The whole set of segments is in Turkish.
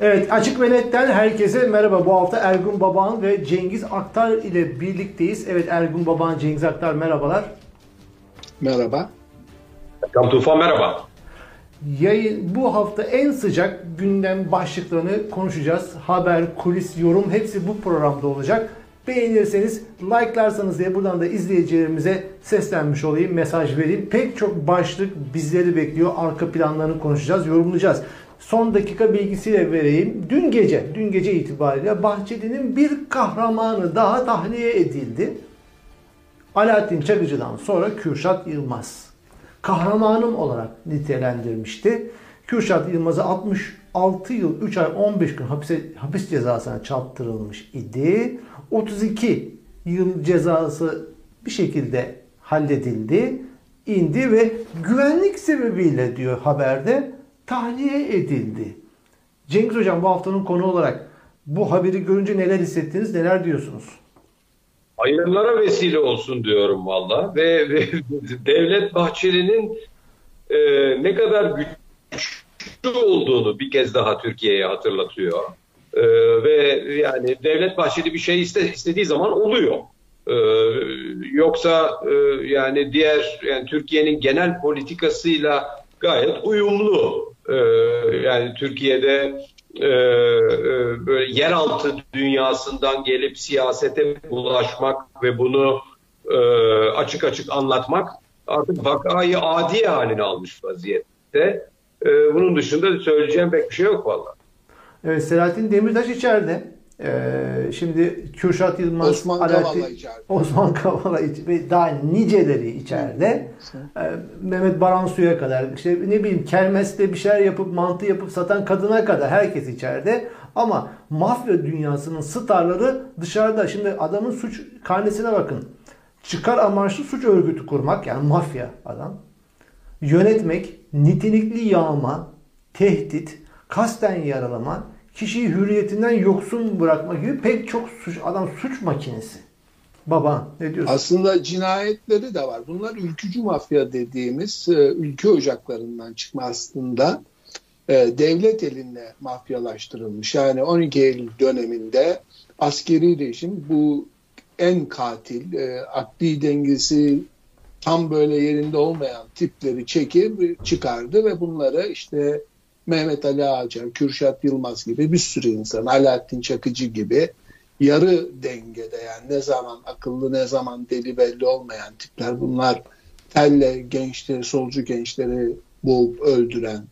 Evet Açık ve Net'ten herkese merhaba. Bu hafta Ergun Babaan ve Cengiz Aktar ile birlikteyiz. Evet Ergun Babaan, Cengiz Aktar merhabalar. Merhaba. Kam Tufan merhaba. Yayın bu hafta en sıcak gündem başlıklarını konuşacağız. Haber, kulis, yorum hepsi bu programda olacak. Beğenirseniz, like'larsanız diye buradan da izleyicilerimize seslenmiş olayım, mesaj vereyim. Pek çok başlık bizleri bekliyor. Arka planlarını konuşacağız, yorumlayacağız. Son dakika bilgisiyle vereyim. Dün gece, dün gece itibariyle Bahçeli'nin bir kahramanı daha tahliye edildi. Alaaddin Çakıcı'dan sonra Kürşat Yılmaz. Kahramanım olarak nitelendirmişti. Kürşat Yılmaz'a 66 yıl 3 ay 15 gün hapise, hapis cezasına çarptırılmış idi. 32 yıl cezası bir şekilde halledildi, indi ve güvenlik sebebiyle diyor haberde tahliye edildi. Cengiz Hocam bu haftanın konu olarak bu haberi görünce neler hissettiniz, neler diyorsunuz? Hayırlara vesile olsun diyorum valla ve, ve Devlet Bahçeli'nin e, ne kadar güçlü olduğunu bir kez daha Türkiye'ye hatırlatıyor. E, ve yani Devlet Bahçeli bir şey iste, istediği zaman oluyor. E, yoksa e, yani diğer yani Türkiye'nin genel politikasıyla gayet uyumlu. E, yani Türkiye'de e, e, böyle yeraltı dünyasından gelip siyasete bulaşmak ve bunu e, açık açık anlatmak artık vakayı adi haline almış vaziyette. Bunun dışında söyleyeceğim pek bir şey yok vallahi. Evet, Selahattin Demirtaş içeride. Ee, şimdi Kürşat Yılmaz, Osman Alaaddin, Kavala içeride. Osman Kavala içeride ve daha niceleri içeride. Ee, Mehmet Baransu'ya kadar işte ne bileyim kermeste bir şeyler yapıp mantı yapıp satan kadına kadar herkes içeride. Ama mafya dünyasının starları dışarıda. Şimdi adamın suç karnesine bakın. Çıkar amaçlı suç örgütü kurmak yani mafya adam. Yönetmek, nitelikli yağma, tehdit, kasten yaralama, kişiyi hürriyetinden yoksun bırakma gibi pek çok suç, adam suç makinesi. Baba ne diyorsun? Aslında cinayetleri de var. Bunlar ülkücü mafya dediğimiz e, ülke ocaklarından çıkma aslında e, devlet eline mafyalaştırılmış. Yani 12 Eylül döneminde askeri rejim bu en katil, e, akli dengesi tam böyle yerinde olmayan tipleri çekip çıkardı ve bunları işte Mehmet Ali Ağaca, Kürşat Yılmaz gibi bir sürü insan, Alaaddin Çakıcı gibi yarı dengede yani ne zaman akıllı ne zaman deli belli olmayan tipler bunlar telle gençleri, solcu gençleri boğup öldüren,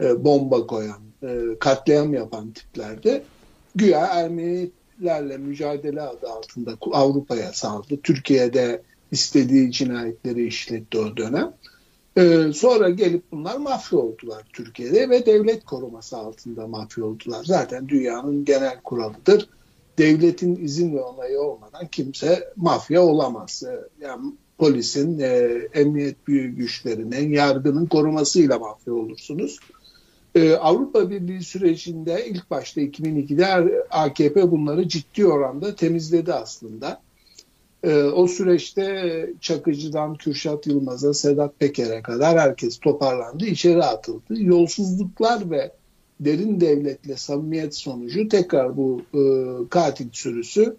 e, bomba koyan, e, katliam yapan tiplerdi. Güya Ermenilerle mücadele adı altında Avrupa'ya saldı. Türkiye'de istediği cinayetleri işletti o dönem. Ee, sonra gelip bunlar mafya oldular Türkiye'de ve devlet koruması altında mafya oldular. Zaten dünyanın genel kuralıdır. Devletin izin ve onayı olmadan kimse mafya olamaz. Ee, yani polisin, e, emniyet büyük güçlerinin, yargının korumasıyla mafya olursunuz. Ee, Avrupa Birliği sürecinde ilk başta 2002'de AKP bunları ciddi oranda temizledi aslında. E, o süreçte Çakıcı'dan Kürşat Yılmaz'a, Sedat Peker'e kadar herkes toparlandı, içeri atıldı. Yolsuzluklar ve derin devletle samimiyet sonucu tekrar bu e, katil sürüsü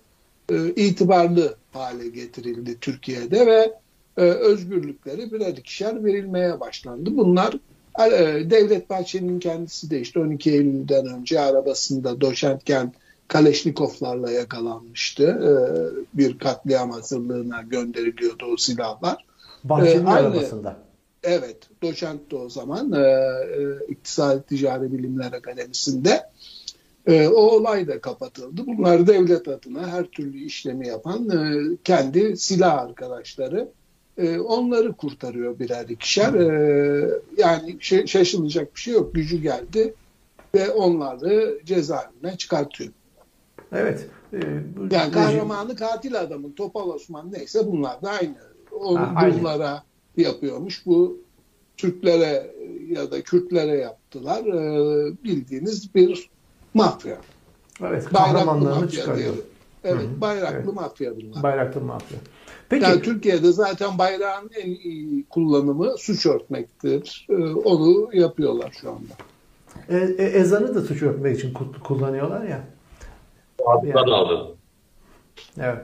e, itibarlı hale getirildi Türkiye'de ve e, özgürlükleri birer ikişer verilmeye başlandı. Bunlar e, Devlet Bahçeli'nin kendisi de işte 12 Eylül'den önce arabasında doşentken Kaleşnikovlarla yakalanmıştı. Ee, bir katliam hazırlığına gönderiliyordu o silahlar. Bahçeli'nin ee, arabasında. Evet, doçentti o zaman e, e, İktisadi Ticari Bilimler Akademisi'nde. E, o olay da kapatıldı. Bunlar devlet adına her türlü işlemi yapan e, kendi silah arkadaşları. E, onları kurtarıyor birer ikişer. E, yani şaşılacak bir şey yok. Gücü geldi ve onları cezaevine çıkartıyor. Evet. E, yani kahramanı katil adamın Topal Osman neyse bunlar da aynı. Onu bunlara yapıyormuş. Bu Türklere ya da Kürtlere yaptılar. E, bildiğiniz bir mafya. Evet. Kahramanlarını çıkarıyor. Evet. Hı-hı. Bayraklı evet. mafya bunlar. Bayraklı mafya. Peki. Yani Türkiye'de zaten bayrağın en iyi kullanımı suç örtmektir. E, onu yapıyorlar şu anda. e, e, ezanı da suç örtmek için kullanıyorlar ya. Ağzından yani. aldın. Evet.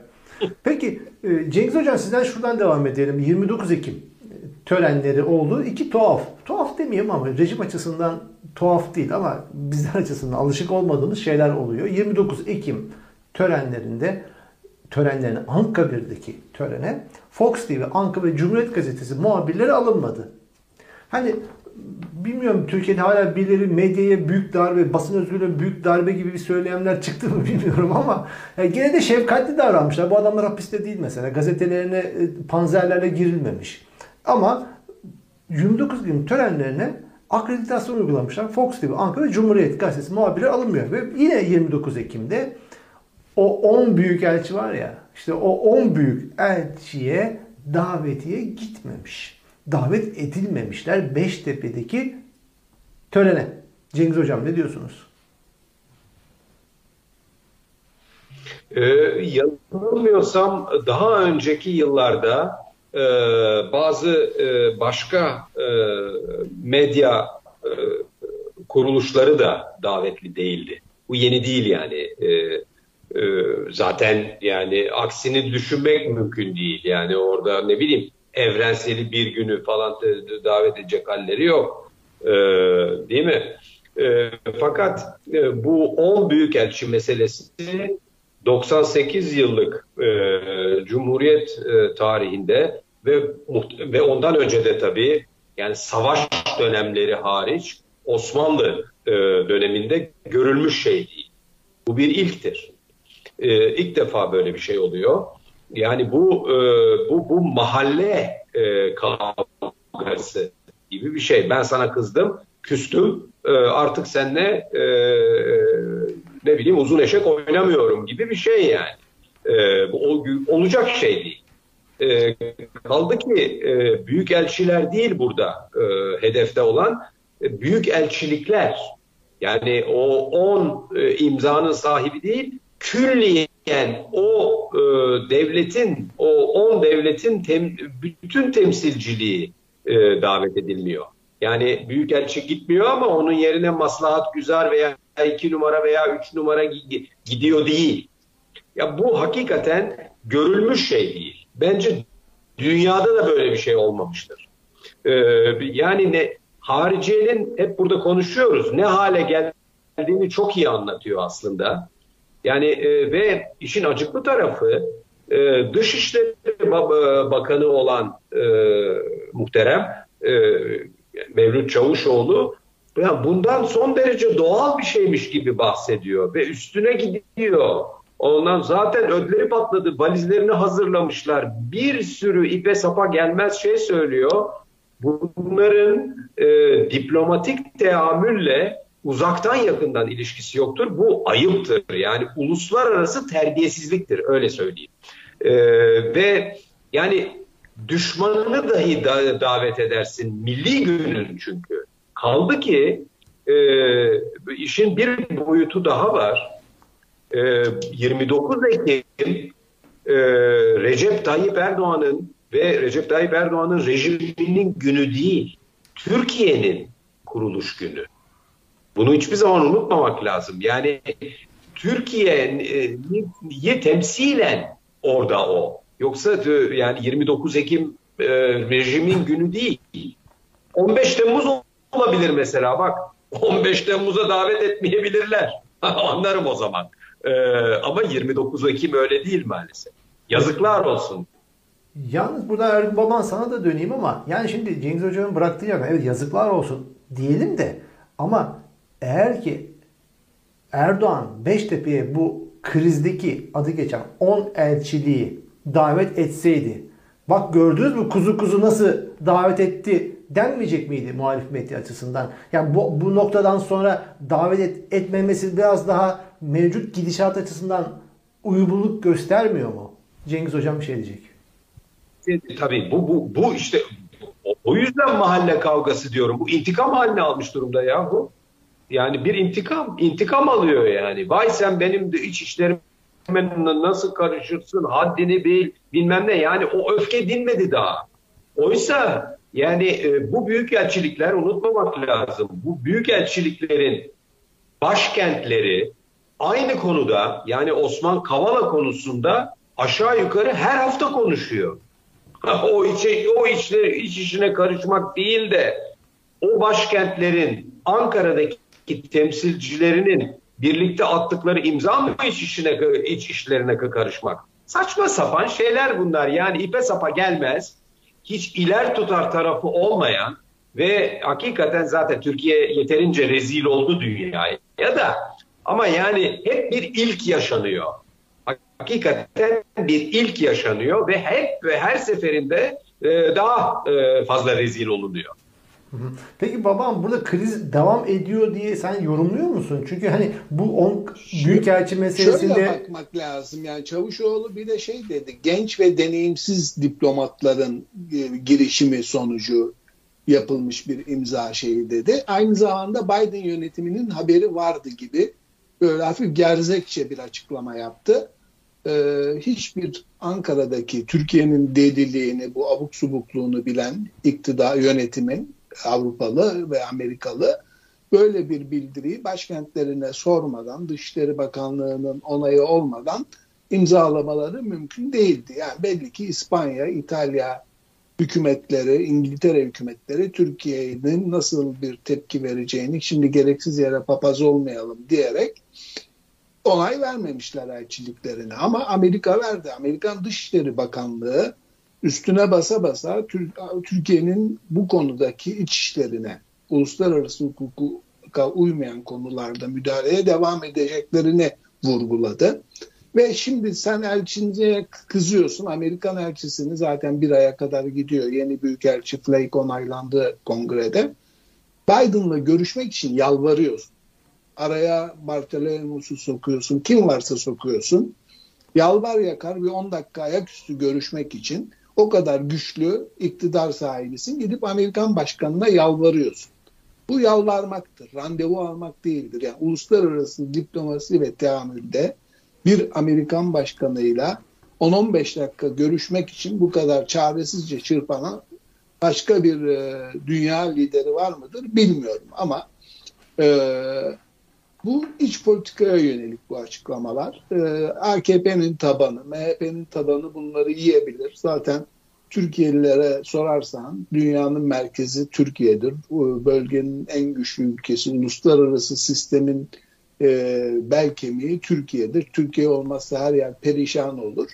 Peki e, Cengiz Hocam sizden şuradan devam edelim. 29 Ekim e, törenleri oldu. İki tuhaf. Tuhaf demeyeyim ama rejim açısından tuhaf değil ama bizler açısından alışık olmadığımız şeyler oluyor. 29 Ekim törenlerinde törenlerine Ankara'daki törene Fox TV, Ankara ve Cumhuriyet Gazetesi muhabirleri alınmadı. Hani bilmiyorum Türkiye'de hala birileri medyaya büyük darbe, basın özgürlüğüne büyük darbe gibi bir söylemler çıktı mı bilmiyorum ama yani gene de şefkatli davranmışlar. Bu adamlar hapiste değil mesela. Gazetelerine e, panzerlerle girilmemiş. Ama 29 gün törenlerine akreditasyon uygulamışlar. Fox TV, Ankara Cumhuriyet Gazetesi muhabirleri alınmıyor. Ve yine 29 Ekim'de o 10 büyük elçi var ya işte o 10 büyük elçiye davetiye gitmemiş. Davet edilmemişler Beştepe'deki törene. Cengiz Hocam ne diyorsunuz? Ee, yanılmıyorsam daha önceki yıllarda e, bazı e, başka e, medya e, kuruluşları da davetli değildi. Bu yeni değil yani. E, ee, zaten yani aksini düşünmek mümkün değil. Yani orada ne bileyim evrenseli bir günü falan davet edecek halleri yok. Ee, değil mi? Ee, fakat e, bu 10 büyükelçi meselesi 98 yıllık e, Cumhuriyet e, tarihinde ve ve ondan önce de tabii yani savaş dönemleri hariç Osmanlı e, döneminde görülmüş şey değil. Bu bir ilktir. E, ilk defa böyle bir şey oluyor. Yani bu e, bu bu mahalle e, kavgası gibi bir şey. Ben sana kızdım, küstüm. E, artık seninle e, ne bileyim uzun eşek oynamıyorum gibi bir şey yani. E, bu olacak şey değil. E, kaldı ki e, büyük elçiler değil burada e, hedefte olan e, büyük elçilikler. Yani o 10 e, imzanın sahibi değil, külliyen o e, devletin, o on devletin tem, bütün temsilciliği e, davet edilmiyor. Yani büyükelçi gitmiyor ama onun yerine maslahat güzel veya iki numara veya üç numara gidiyor değil. Ya bu hakikaten görülmüş şey değil. Bence dünyada da böyle bir şey olmamıştır. Ee, yani ne hariciyenin hep burada konuşuyoruz. Ne hale geldiğini çok iyi anlatıyor aslında. Yani e, ve işin acıklı tarafı e, Dışişleri Bakanı olan e, muhterem e, Mevlüt Çavuşoğlu yani bundan son derece doğal bir şeymiş gibi bahsediyor ve üstüne gidiyor. Ondan zaten ödleri patladı, valizlerini hazırlamışlar. Bir sürü ipe sapa gelmez şey söylüyor. Bunların e, diplomatik teamülle uzaktan yakından ilişkisi yoktur. Bu ayıptır. Yani uluslararası terbiyesizliktir öyle söyleyeyim. Ee, ve yani düşmanını dahi da, davet edersin. Milli günün çünkü. Kaldı ki e, işin bir boyutu daha var. E, 29 Ekim e, Recep Tayyip Erdoğan'ın ve Recep Tayyip Erdoğan'ın rejiminin günü değil. Türkiye'nin kuruluş günü. Bunu hiçbir zaman unutmamak lazım. Yani Türkiye'yi temsilen orada o. Yoksa yani 29 Ekim e, rejimin günü değil. 15 Temmuz olabilir mesela bak. 15 Temmuz'a davet etmeyebilirler. Anlarım o zaman. E, ama 29 Ekim öyle değil maalesef. Yazıklar olsun. Yalnız burada Ergun Baban sana da döneyim ama yani şimdi Cengiz Hoca'nın bıraktığı yer evet yazıklar olsun diyelim de ama eğer ki Erdoğan Beştepe'ye bu krizdeki adı geçen 10 elçiliği davet etseydi bak gördünüz mü kuzu kuzu nasıl davet etti denmeyecek miydi muhalif medya açısından? Yani bu, bu noktadan sonra davet et, etmemesi biraz daha mevcut gidişat açısından uyumluluk göstermiyor mu? Cengiz Hocam bir şey diyecek. E, tabii bu, bu, bu işte o yüzden mahalle kavgası diyorum. Bu intikam haline almış durumda ya bu. Yani bir intikam, intikam alıyor yani. Vay sen benim de iç işlerime nasıl karışırsın, haddini bil, bilmem ne. Yani o öfke dinmedi daha. Oysa Yani e, bu büyükelçilikler unutmamak lazım. Bu büyükelçiliklerin başkentleri aynı konuda yani Osman Kavala konusunda aşağı yukarı her hafta konuşuyor. o içe, o içleri, iç işine karışmak değil de o başkentlerin Ankara'daki temsilcilerinin birlikte attıkları imza mı iç işine iç işlerine karışmak? Saçma sapan şeyler bunlar. Yani ipe sapa gelmez. Hiç iler tutar tarafı olmayan ve hakikaten zaten Türkiye yeterince rezil oldu dünyaya da ama yani hep bir ilk yaşanıyor. Hakikaten bir ilk yaşanıyor ve hep ve her seferinde e, daha e, fazla rezil olunuyor. Peki babam burada kriz devam ediyor diye sen yorumluyor musun? Çünkü hani bu on büyükelçi meselesinde... Şöyle bakmak lazım yani Çavuşoğlu bir de şey dedi genç ve deneyimsiz diplomatların e, girişimi sonucu yapılmış bir imza şeyi dedi. Aynı zamanda Biden yönetiminin haberi vardı gibi böyle hafif gerzekçe bir açıklama yaptı. Ee, hiçbir Ankara'daki Türkiye'nin deliliğini, bu abuk subukluğunu bilen iktidar yönetimin Avrupalı ve Amerikalı böyle bir bildiriyi başkentlerine sormadan, Dışişleri Bakanlığı'nın onayı olmadan imzalamaları mümkün değildi. Yani belli ki İspanya, İtalya hükümetleri, İngiltere hükümetleri Türkiye'nin nasıl bir tepki vereceğini şimdi gereksiz yere papaz olmayalım diyerek onay vermemişler elçiliklerine. Ama Amerika verdi. Amerikan Dışişleri Bakanlığı üstüne basa basa Türkiye'nin bu konudaki iç işlerine, uluslararası hukuka uymayan konularda müdahaleye devam edeceklerini vurguladı. Ve şimdi sen elçinize kızıyorsun. Amerikan elçisini zaten bir aya kadar gidiyor. Yeni büyükelçi Flake onaylandı kongrede. Biden'la görüşmek için yalvarıyorsun. Araya Bartolomeos'u sokuyorsun. Kim varsa sokuyorsun. Yalvar yakar bir 10 dakika ayaküstü görüşmek için o kadar güçlü iktidar sahibisin. Gidip Amerikan başkanına yalvarıyorsun. Bu yalvarmaktır. Randevu almak değildir. Yani uluslararası diplomasi ve teamülde bir Amerikan başkanıyla 10-15 dakika görüşmek için bu kadar çaresizce çırpanan başka bir e, dünya lideri var mıdır bilmiyorum ama e, bu iç politikaya yönelik bu açıklamalar. E, AKP'nin tabanı, MHP'nin tabanı bunları yiyebilir. Zaten Türkiye'lilere sorarsan dünyanın merkezi Türkiye'dir. Bölgenin en güçlü ülkesi, uluslararası sistemin e, bel kemiği Türkiye'dir. Türkiye olmazsa her yer perişan olur.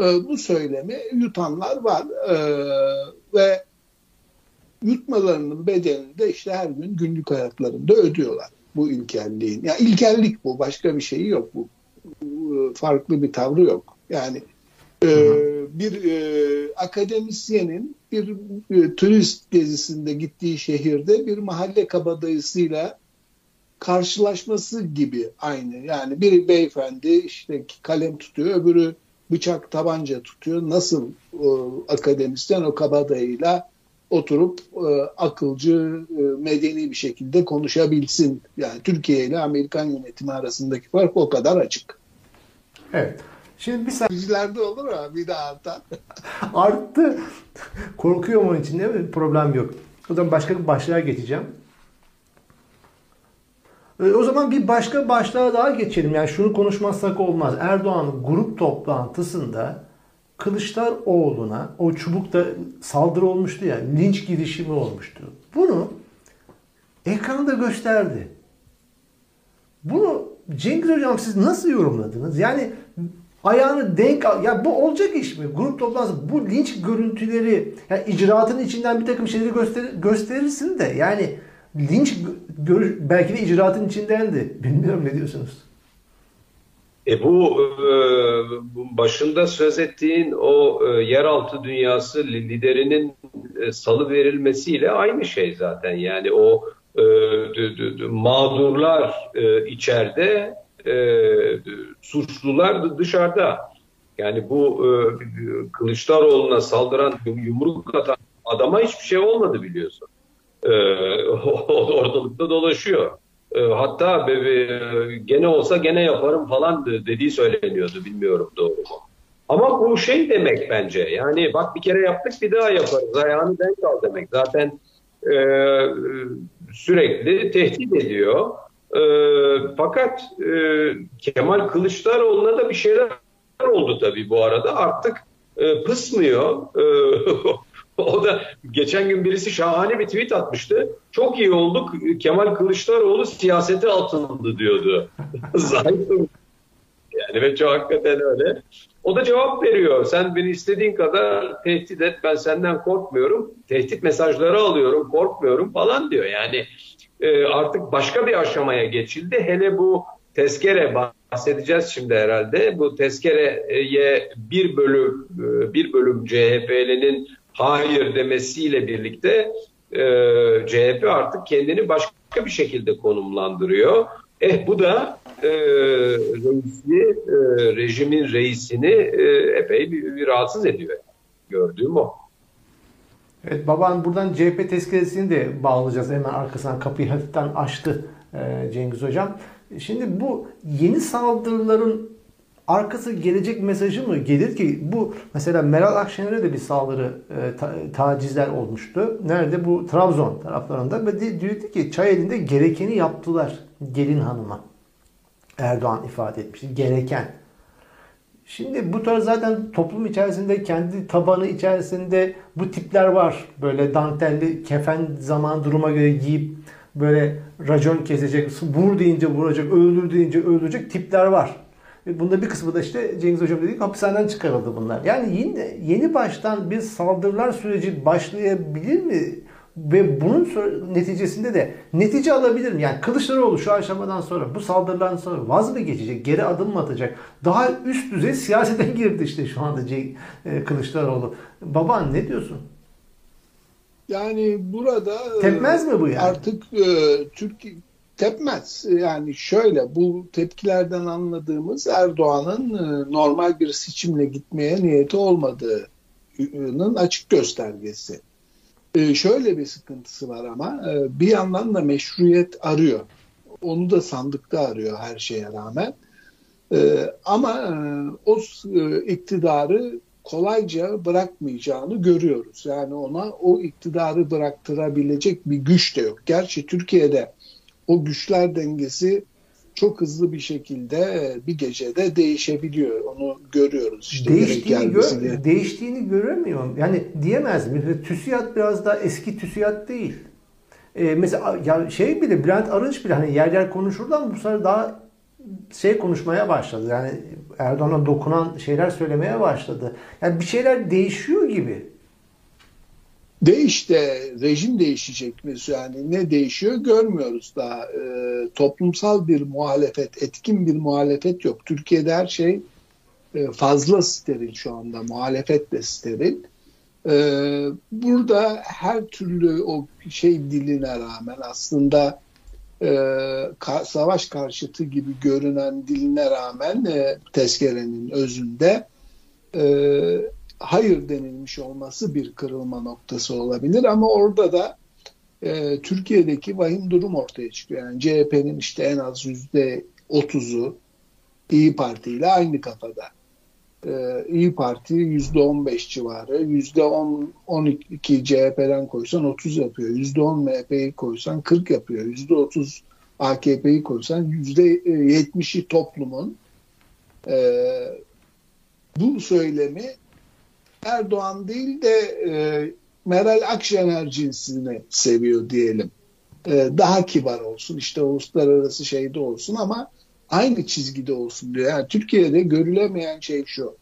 E, bu söylemi yutanlar var e, ve yutmalarının bedelini de işte her gün günlük hayatlarında ödüyorlar bu ilkelliğin. Ya yani ilkellik bu, başka bir şeyi yok bu. Farklı bir tavrı yok. Yani e, bir e, akademisyenin bir e, turist gezisinde gittiği şehirde bir mahalle kabadayısıyla karşılaşması gibi aynı. Yani bir beyefendi işte kalem tutuyor, öbürü bıçak tabanca tutuyor. Nasıl o, akademisyen o kabadayıyla oturup e, akılcı, e, medeni bir şekilde konuşabilsin. Yani Türkiye ile Amerikan yönetimi arasındaki fark o kadar açık. Evet. Şimdi bir saniye. Bizlerde olur mu? Bir daha artar. Arttı. Korkuyorum onun için değil mi? Problem yok. O zaman başka bir başlığa geçeceğim. E, o zaman bir başka başlığa daha geçelim. Yani şunu konuşmazsak olmaz. Erdoğan'ın grup toplantısında Kılıçdaroğlu'na o çubukta saldırı olmuştu ya, linç girişimi olmuştu. Bunu ekranda gösterdi. Bunu Cengiz Hocam siz nasıl yorumladınız? Yani ayağını denk al. Ya bu olacak iş mi? Grup toplantısı bu linç görüntüleri yani icraatın içinden bir takım şeyleri gösterir, gösterirsin de yani linç belki de icraatın içindendi. Bilmiyorum ne diyorsunuz? E bu e, başında söz ettiğin o e, yeraltı dünyası liderinin e, salı verilmesiyle aynı şey zaten. Yani o e, mağdurlar e, içeride, e, suçlular dışarıda. Yani bu e, Kılıçdaroğlu'na saldıran yumruk atan adama hiçbir şey olmadı biliyorsun. E, ortalıkta dolaşıyor. E, hatta gene olsa gene yaparım falan dediği söyleniyordu. Bilmiyorum doğru mu? Ama bu şey demek bence. Yani bak bir kere yaptık bir daha yaparız. Ayağını denk al demek. Zaten e, sürekli tehdit ediyor. E, fakat e, Kemal Kılıçdaroğlu'na da bir şeyler oldu tabii bu arada. Artık e, pısmıyor. E, o da geçen gün birisi şahane bir tweet atmıştı. Çok iyi olduk. Kemal Kılıçdaroğlu siyasete atıldı diyordu. Zayıfım. yani ve çok hakikaten öyle. O da cevap veriyor. Sen beni istediğin kadar tehdit et. Ben senden korkmuyorum. Tehdit mesajları alıyorum. Korkmuyorum falan diyor. Yani e, artık başka bir aşamaya geçildi. Hele bu tezkere bahsedeceğiz şimdi herhalde. Bu tezkereye bir bölüm e, bir bölüm CHP'linin hayır demesiyle birlikte e, CHP artık kendini başka bir şekilde konumlandırıyor. Eh bu da e, reisi, e, rejimin reisini e, epey bir, bir rahatsız ediyor. Gördüğüm o. Evet baban buradan CHP tezkeresini de bağlayacağız. Hemen arkasından kapıyı hafiften açtı e, Cengiz Hocam. Şimdi bu yeni saldırıların arkası gelecek mesajı mı gelir ki bu mesela Meral Akşener'e de bir saldırı e, ta, tacizler olmuştu. Nerede? Bu Trabzon taraflarında ve diyordu ki çay elinde gerekeni yaptılar gelin hanıma. Erdoğan ifade etmişti. Gereken. Şimdi bu tarz zaten toplum içerisinde kendi tabanı içerisinde bu tipler var. Böyle dantelli kefen zaman duruma göre giyip böyle racon kesecek, vur deyince vuracak, öldür deyince öldürecek tipler var. Bunda bir kısmı da işte Cengiz Hocam dedik hapishaneden çıkarıldı bunlar. Yani yeni, yeni baştan bir saldırılar süreci başlayabilir mi? Ve bunun neticesinde de netice alabilir mi? Yani Kılıçdaroğlu şu aşamadan sonra bu saldırılardan sonra vaz mı geçecek? Geri adım mı atacak? Daha üst düzey siyasete girdi işte şu anda e, Kılıçdaroğlu. Baban ne diyorsun? Yani burada tepmez mi bu yani? Artık e, Türkiye tepmez. Yani şöyle bu tepkilerden anladığımız Erdoğan'ın e, normal bir seçimle gitmeye niyeti olmadığının açık göstergesi. E, şöyle bir sıkıntısı var ama e, bir yandan da meşruiyet arıyor. Onu da sandıkta arıyor her şeye rağmen. Ama o iktidarı kolayca bırakmayacağını görüyoruz. Yani ona o iktidarı bıraktırabilecek bir güç de yok. Gerçi Türkiye'de o güçler dengesi çok hızlı bir şekilde bir gecede değişebiliyor. Onu görüyoruz. İşte değiştiğini, gö- değiştiğini göremiyorum. Yani diyemez mi? TÜSİAD biraz daha eski TÜSİAD değil. Ee, mesela ya şey bile Bülent Arınç bile hani yer yer konuşurdu ama bu sefer daha şey konuşmaya başladı. Yani Erdoğan'a dokunan şeyler söylemeye başladı. Yani bir şeyler değişiyor gibi. Değiş de rejim değişecek mi? Yani ne değişiyor görmüyoruz daha. E, toplumsal bir muhalefet, etkin bir muhalefet yok. Türkiye'de her şey e, fazla steril şu anda. Muhalefet de steril. E, burada her türlü o şey diline rağmen aslında e, ka- savaş karşıtı gibi görünen diline rağmen e, tezkerenin özünde e, hayır denilmiş olması bir kırılma noktası olabilir ama orada da e, Türkiye'deki vahim durum ortaya çıkıyor. Yani CHP'nin işte en az yüzde otuzu İyi Parti ile aynı kafada. Ee, İyi Parti yüzde on beş civarı, yüzde on, on iki CHP'den koysan 30 yapıyor, yüzde on MHP'yi koysan 40 yapıyor, yüzde otuz AKP'yi koysan yüzde yetmişi toplumun e, bu söylemi Erdoğan değil de e, Meral Akşener cinsini seviyor diyelim. E, daha kibar olsun işte uluslararası şeyde olsun ama aynı çizgide olsun diyor. Yani Türkiye'de görülemeyen şey şu.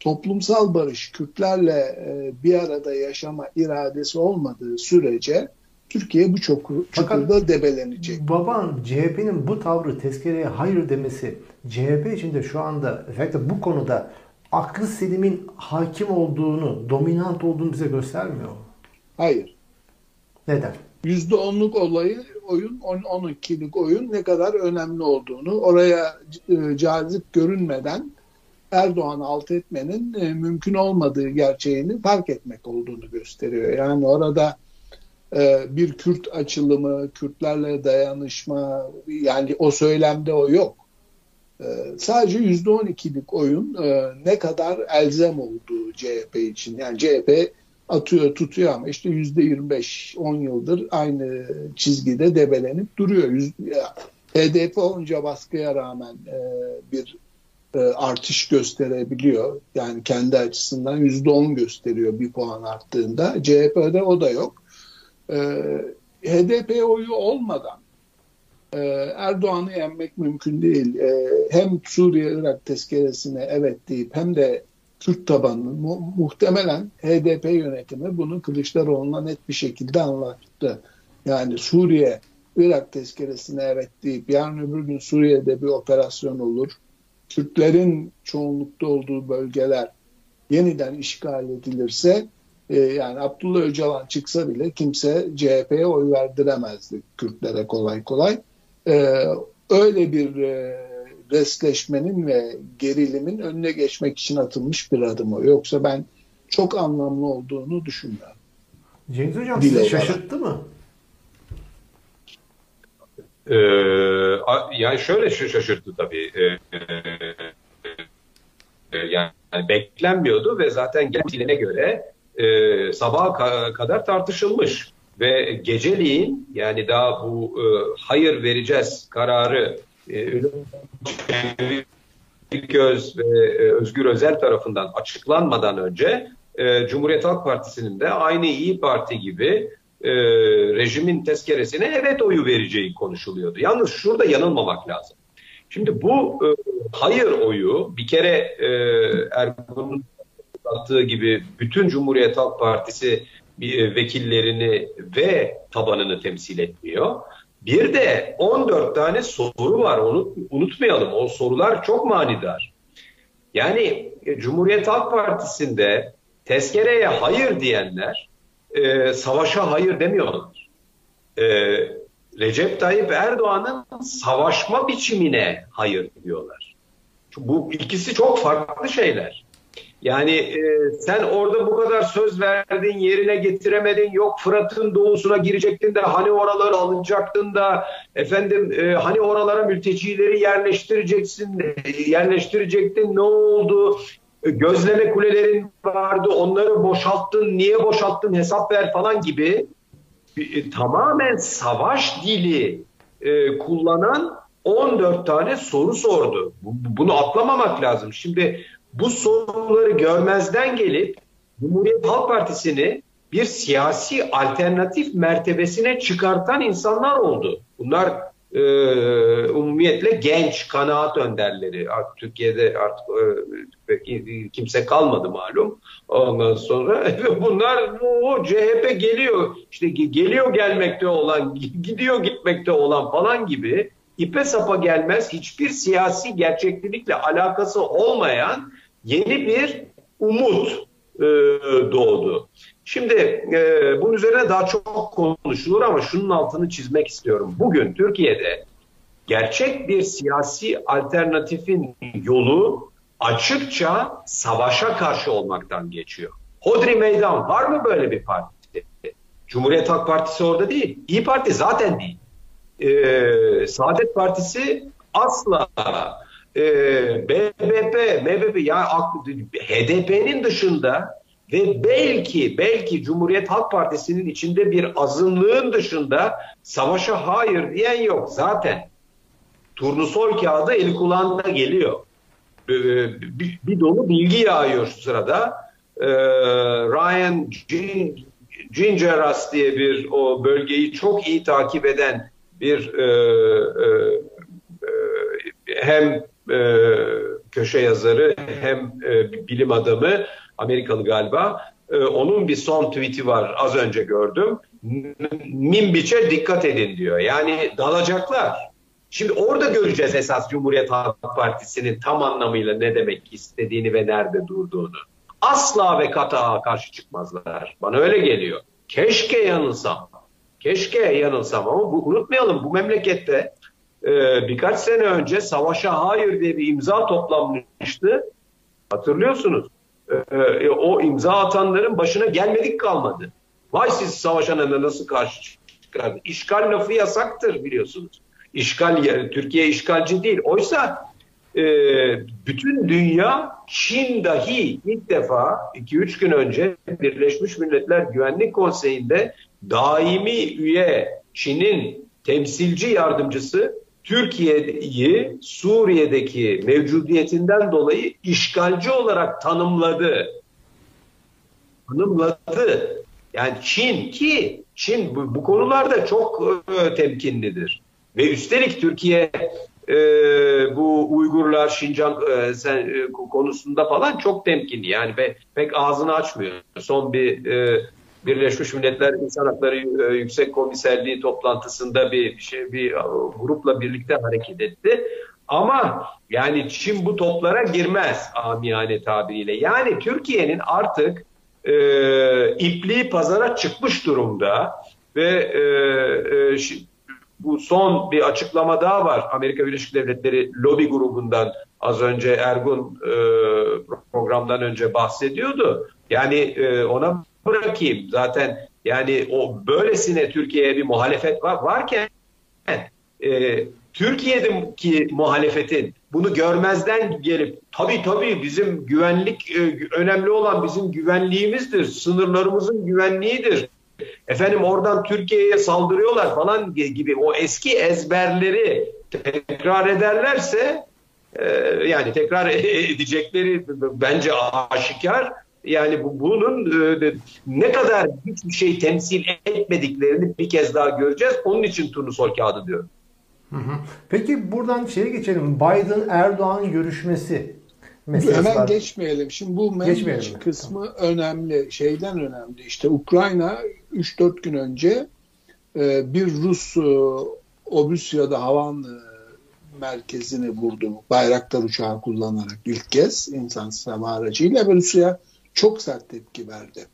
Toplumsal barış Kürtlerle e, bir arada yaşama iradesi olmadığı sürece Türkiye bu çok çukurda debelenecek. Baban CHP'nin bu tavrı tezkereye hayır demesi CHP için de şu anda özellikle bu konuda aklı selimin hakim olduğunu, dominant olduğunu bize göstermiyor mu? Hayır. Neden? %10'luk olayı oyun, 12'lik oyun ne kadar önemli olduğunu, oraya e, cazip görünmeden Erdoğan'ı alt etmenin e, mümkün olmadığı gerçeğini fark etmek olduğunu gösteriyor. Yani orada e, bir Kürt açılımı, Kürtlerle dayanışma, yani o söylemde o yok. Sadece %12'lik oyun e, ne kadar elzem olduğu CHP için. Yani CHP atıyor tutuyor ama işte %25 10 yıldır aynı çizgide debelenip duruyor. HDP onca baskıya rağmen e, bir e, artış gösterebiliyor. Yani kendi açısından %10 gösteriyor bir puan arttığında. CHP'de o da yok. HDP oyu olmadan e, Erdoğan'ı yenmek mümkün değil. E, hem Suriye-Irak tezkeresine evet deyip hem de Kürt tabanlı mu, muhtemelen HDP yönetimi bunu Kılıçdaroğlu'na net bir şekilde anlattı. Yani Suriye Irak tezkeresine evet deyip yarın öbür gün Suriye'de bir operasyon olur. Kürtlerin çoğunlukta olduğu bölgeler yeniden işgal edilirse e, yani Abdullah Öcalan çıksa bile kimse CHP'ye oy verdiremezdi Kürtlere kolay kolay. E, öyle bir e, resleşmenin ve gerilimin önüne geçmek için atılmış bir adım o. Yoksa ben çok anlamlı olduğunu düşünmüyorum. Cengiz Hocam sizi şaşırttı mı? Ee, yani şöyle şaşırttı tabii. Ee, e, yani beklenmiyordu ve zaten geldiğine göre e, sabaha ka kadar tartışılmış ve geceliğin yani daha bu e, hayır vereceğiz kararı e, Göz ve e, Özgür Özel tarafından açıklanmadan önce e, Cumhuriyet Halk Partisi'nin de aynı İyi Parti gibi e, rejimin tezkeresine evet oyu vereceği konuşuluyordu. Yalnız şurada yanılmamak lazım. Şimdi bu e, hayır oyu bir kere e, Ergun'un attığı gibi bütün Cumhuriyet Halk Partisi e, vekillerini ve tabanını temsil etmiyor. Bir de 14 tane soru var. Onu unutmayalım. O sorular çok manidar. Yani e, Cumhuriyet Halk Partisi'nde tezkereye hayır diyenler e, savaşa hayır demiyorlar. E, Recep Tayyip Erdoğan'ın savaşma biçimine hayır diyorlar. Bu ikisi çok farklı şeyler. Yani e, sen orada bu kadar söz verdin, yerine getiremedin. Yok Fırat'ın doğusuna girecektin de hani oraları alınacaktın da efendim e, hani oralara mültecileri yerleştireceksin, yerleştirecektin. Ne oldu? E, gözleme kulelerin vardı, onları boşalttın, niye boşalttın hesap ver falan gibi e, tamamen savaş dili e, kullanan 14 tane soru sordu. Bunu atlamamak lazım. Şimdi bu soruları görmezden gelip Cumhuriyet Halk Partisi'ni bir siyasi alternatif mertebesine çıkartan insanlar oldu. Bunlar e, umumiyetle genç kanaat önderleri. Artık Türkiye'de artık e, kimse kalmadı malum. Ondan sonra bunlar o CHP geliyor işte geliyor gelmekte olan gidiyor gitmekte olan falan gibi ipe sapa gelmez hiçbir siyasi gerçeklikle alakası olmayan yeni bir umut e, doğdu. Şimdi e, bunun üzerine daha çok konuşulur ama şunun altını çizmek istiyorum. Bugün Türkiye'de gerçek bir siyasi alternatifin yolu açıkça savaşa karşı olmaktan geçiyor. Hodri meydan var mı böyle bir parti? Cumhuriyet Halk Partisi orada değil. İyi Parti zaten değil. Ee, Saadet Partisi asla e, BBP, MBP yani HDP'nin dışında ve belki belki Cumhuriyet Halk Partisi'nin içinde bir azınlığın dışında savaşa hayır diyen yok zaten. Turnusol kağıdı eli kulağında geliyor. Bir, bir, bir dolu bilgi yağıyor şu sırada. Ee, Ryan Gingeras diye bir o bölgeyi çok iyi takip eden bir e, e, e, hem e, köşe yazarı hem e, bilim adamı Amerikalı galiba. E, onun bir son tweet'i var az önce gördüm. Minbiç'e dikkat edin diyor. Yani dalacaklar. Şimdi orada göreceğiz esas Cumhuriyet Halk Partisi'nin tam anlamıyla ne demek istediğini ve nerede durduğunu. Asla ve kata karşı çıkmazlar. Bana öyle geliyor. Keşke yanılsam. Keşke yanılsam ama bu, unutmayalım bu memlekette e, birkaç sene önce savaşa hayır diye bir imza toplanmıştı. Hatırlıyorsunuz. E, e, o imza atanların başına gelmedik kalmadı. Vay siz savaşana nasıl karşı çıkardınız? İşgal lafı yasaktır biliyorsunuz. İşgal Türkiye işgalci değil. Oysa e, bütün dünya Çin dahi ilk defa 2-3 gün önce Birleşmiş Milletler Güvenlik Konseyi'nde daimi üye Çin'in temsilci yardımcısı Türkiye'yi Suriye'deki mevcudiyetinden dolayı işgalci olarak tanımladı. Tanımladı. Yani Çin ki Çin bu, bu konularda çok e, temkinlidir. Ve üstelik Türkiye e, bu Uygurlar, Şincan e, sen, e, konusunda falan çok temkinli. Yani be, pek ağzını açmıyor. Son bir e, Birleşmiş Milletler İnsan Hakları e, Yüksek Komiserliği toplantısında bir şey bir e, grupla birlikte hareket etti. Ama yani Çin bu toplara girmez amiyane tabiriyle. Yani Türkiye'nin artık e, ipliği pazara çıkmış durumda ve e, e, bu son bir açıklama daha var. Amerika Birleşik Devletleri lobi grubundan az önce Ergun e, programdan önce bahsediyordu. Yani e, ona bırakayım. Zaten yani o böylesine Türkiye'ye bir muhalefet var, varken e, Türkiye'deki muhalefetin bunu görmezden gelip tabii tabii bizim güvenlik e, önemli olan bizim güvenliğimizdir, sınırlarımızın güvenliğidir. Efendim oradan Türkiye'ye saldırıyorlar falan gibi o eski ezberleri tekrar ederlerse e, yani tekrar edecekleri bence aşikar. Yani bu, bunun e, ne kadar hiçbir şey temsil etmediklerini bir kez daha göreceğiz. Onun için turnusol kağıdı diyorum. Peki buradan şeye geçelim. Biden-Erdoğan görüşmesi meselesi Hemen var. geçmeyelim. Şimdi bu Membiç kısmı önemli. Şeyden önemli. İşte Ukrayna 3-4 gün önce e, bir Rus e, Obusya'da havan e, merkezini vurdu. Bayraktar uçağı kullanarak ilk kez insan hava aracıyla ve Rusya çok sert tepki verdi.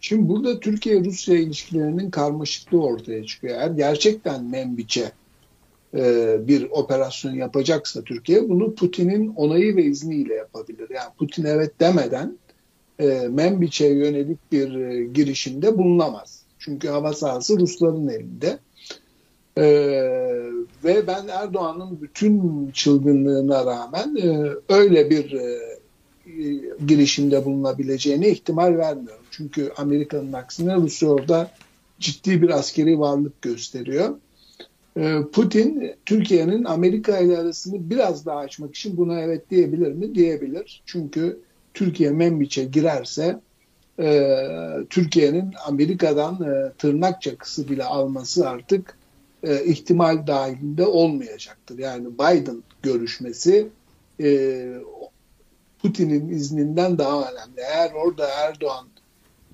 Şimdi burada Türkiye-Rusya ilişkilerinin karmaşıklığı ortaya çıkıyor. Eğer gerçekten Membiç'e e, bir operasyon yapacaksa Türkiye bunu Putin'in onayı ve izniyle yapabilir. Yani Putin evet demeden e, Membiç'e yönelik bir e, girişimde bulunamaz. Çünkü hava sahası Rusların elinde. E, ve ben Erdoğan'ın bütün çılgınlığına rağmen e, öyle bir e, girişimde bulunabileceğine ihtimal vermiyorum. Çünkü Amerika'nın aksine Rusya orada ciddi bir askeri varlık gösteriyor. Ee, Putin Türkiye'nin Amerika ile arasını biraz daha açmak için buna evet diyebilir mi? Diyebilir. Çünkü Türkiye Membiç'e girerse e, Türkiye'nin Amerika'dan e, tırnak çakısı bile alması artık e, ihtimal dahilinde olmayacaktır. Yani Biden görüşmesi e, Putin'in izninden daha önemli. Eğer orada Erdoğan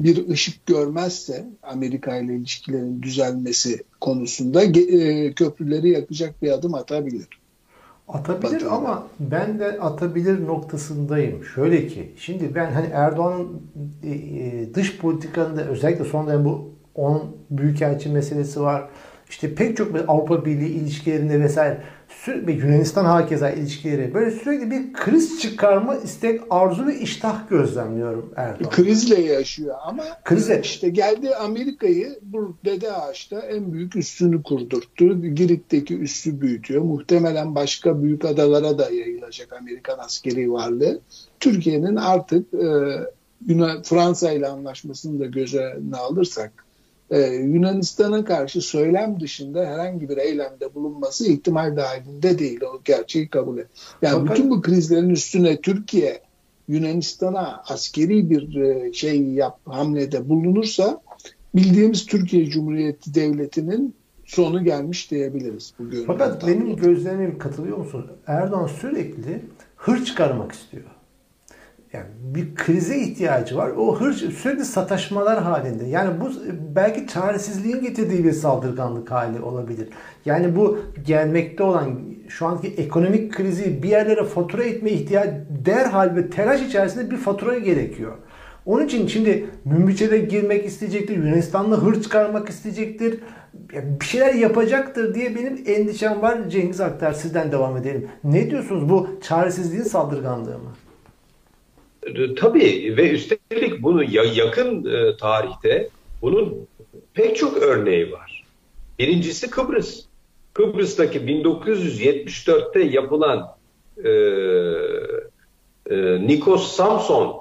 bir ışık görmezse Amerika ile ilişkilerin düzelmesi konusunda e, köprüleri yakacak bir adım atabilir. Atabilir Batı'da. ama ben de atabilir noktasındayım. Şöyle ki şimdi ben hani Erdoğan'ın e, e, dış politikanın özellikle son dönem bu onun büyükelçi meselesi var. İşte pek çok Avrupa Birliği ilişkilerinde vesaire sürekli Yunanistan hakeza ilişkileri böyle sürekli bir kriz çıkarma istek, arzu ve iştah gözlemliyorum Erdoğan. Krizle yaşıyor ama Krize. işte geldi Amerika'yı bu Dede Ağaç'ta en büyük üssünü kurdurttu. Girit'teki üssü büyütüyor. Muhtemelen başka büyük adalara da yayılacak Amerikan askeri varlığı. Türkiye'nin artık e, Yunan, Fransa ile anlaşmasını da göze alırsak e, Yunanistan'a karşı söylem dışında herhangi bir eylemde bulunması ihtimal dahilinde değil. O gerçeği kabul et. Yani Fakat... bütün bu krizlerin üstüne Türkiye Yunanistan'a askeri bir e, şey yap hamlede bulunursa bildiğimiz Türkiye Cumhuriyeti Devleti'nin sonu gelmiş diyebiliriz. Bu Fakat benim gözlemim katılıyor musun? Erdoğan sürekli hır çıkarmak istiyor yani bir krize ihtiyacı var. O hır sürekli sataşmalar halinde. Yani bu belki çaresizliğin getirdiği bir saldırganlık hali olabilir. Yani bu gelmekte olan şu anki ekonomik krizi bir yerlere fatura etme ihtiyacı derhal ve telaş içerisinde bir fatura gerekiyor. Onun için şimdi Münbiç'e girmek isteyecektir. Yunanistan'da hır çıkarmak isteyecektir. Bir şeyler yapacaktır diye benim endişem var. Cengiz Aktar sizden devam edelim. Ne diyorsunuz bu çaresizliğin saldırganlığı mı? E, tabii ve üstelik bunu yakın e, tarihte bunun pek çok örneği var. Birincisi Kıbrıs. Kıbrıs'taki 1974'te yapılan e, e, Nikos Samson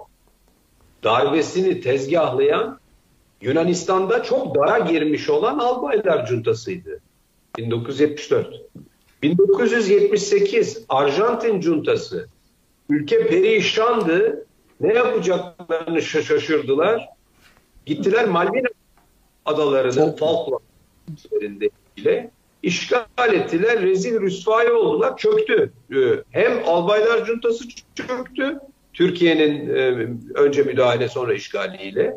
darbesini tezgahlayan Yunanistan'da çok dara girmiş olan Albaylar Cuntası'ydı. 1974. 1978 Arjantin Cuntası. Ülke perişandı. Ne yapacaklarını şaşırdılar. Gittiler Malvina adalarını Falkland üzerinde işgal ettiler. Rezil rüsvay oldular. Çöktü. Ee, hem Albaylar Cuntası çöktü. Türkiye'nin e, önce müdahale sonra işgaliyle.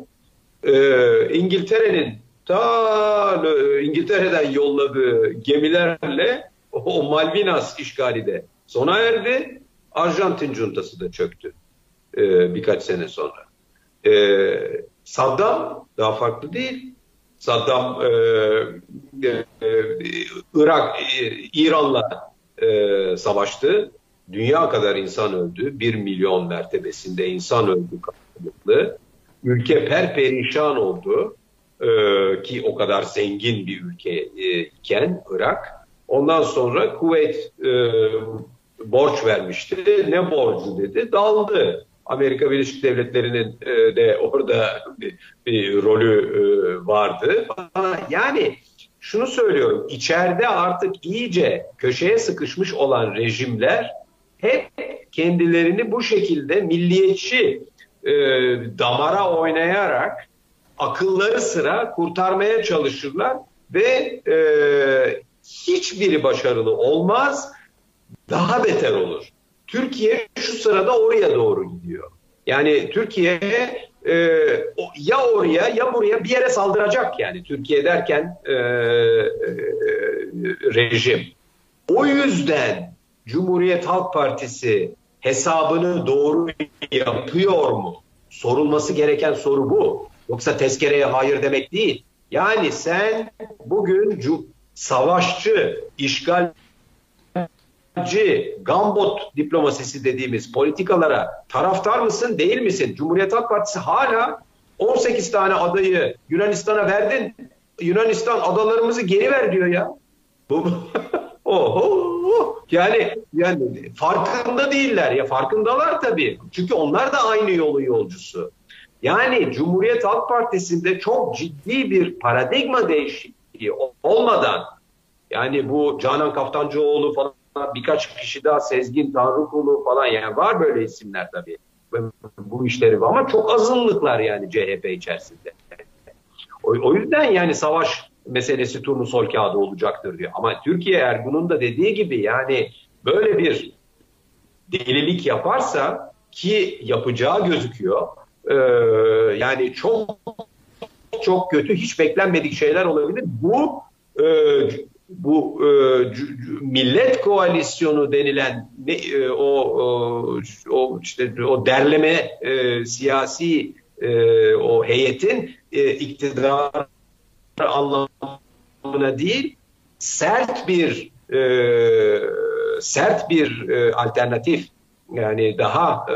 Ee, İngiltere'nin ta e, İngiltere'den yolladığı gemilerle o Malvinas işgali de sona erdi. Arjantin cuntası da çöktü e, birkaç sene sonra. E, Saddam daha farklı değil. Saddam e, e, Irak, e, İran'la e, savaştı. Dünya kadar insan öldü. Bir milyon mertebesinde insan öldü karşılıklı. Ülke perperişan oldu. E, ki o kadar zengin bir ülke e, iken Irak. Ondan sonra Kuveyt e, borç vermişti. Ne borcu dedi? Daldı. Amerika Birleşik Devletleri'nin e, de orada bir, bir rolü e, vardı. Yani şunu söylüyorum, içeride artık iyice köşeye sıkışmış olan rejimler hep kendilerini bu şekilde milliyetçi e, damara oynayarak akılları sıra kurtarmaya çalışırlar ve e, hiçbiri başarılı olmaz, daha beter olur. Türkiye şu sırada oraya doğru gidiyor. Yani Türkiye e, ya oraya ya buraya bir yere saldıracak yani Türkiye derken e, e, rejim. O yüzden Cumhuriyet Halk Partisi hesabını doğru yapıyor mu? Sorulması gereken soru bu. Yoksa tezkereye hayır demek değil. Yani sen bugün savaşçı, işgal gambot diplomasisi dediğimiz politikalara taraftar mısın değil misin? Cumhuriyet Halk Partisi hala 18 tane adayı Yunanistan'a verdin. Yunanistan adalarımızı geri ver diyor ya. Oho. Yani yani farkında değiller ya farkındalar tabii. Çünkü onlar da aynı yolu yolcusu. Yani Cumhuriyet Halk Partisi'nde çok ciddi bir paradigma değişikliği olmadan yani bu Canan Kaftancıoğlu falan birkaç kişi daha Sezgin Tanrıkulu falan yani var böyle isimler tabii bu işleri ama çok azınlıklar yani CHP içerisinde. O, o yüzden yani savaş meselesi turnusol kağıdı olacaktır diyor. Ama Türkiye Ergun'un da dediği gibi yani böyle bir delilik yaparsa ki yapacağı gözüküyor. Ee, yani çok çok kötü hiç beklenmedik şeyler olabilir. Bu e, bu e, millet koalisyonu denilen ne, e, o, o o işte o derleme e, siyasi e, o heyetin e, iktidar anlamına değil sert bir e, sert bir e, alternatif yani daha e,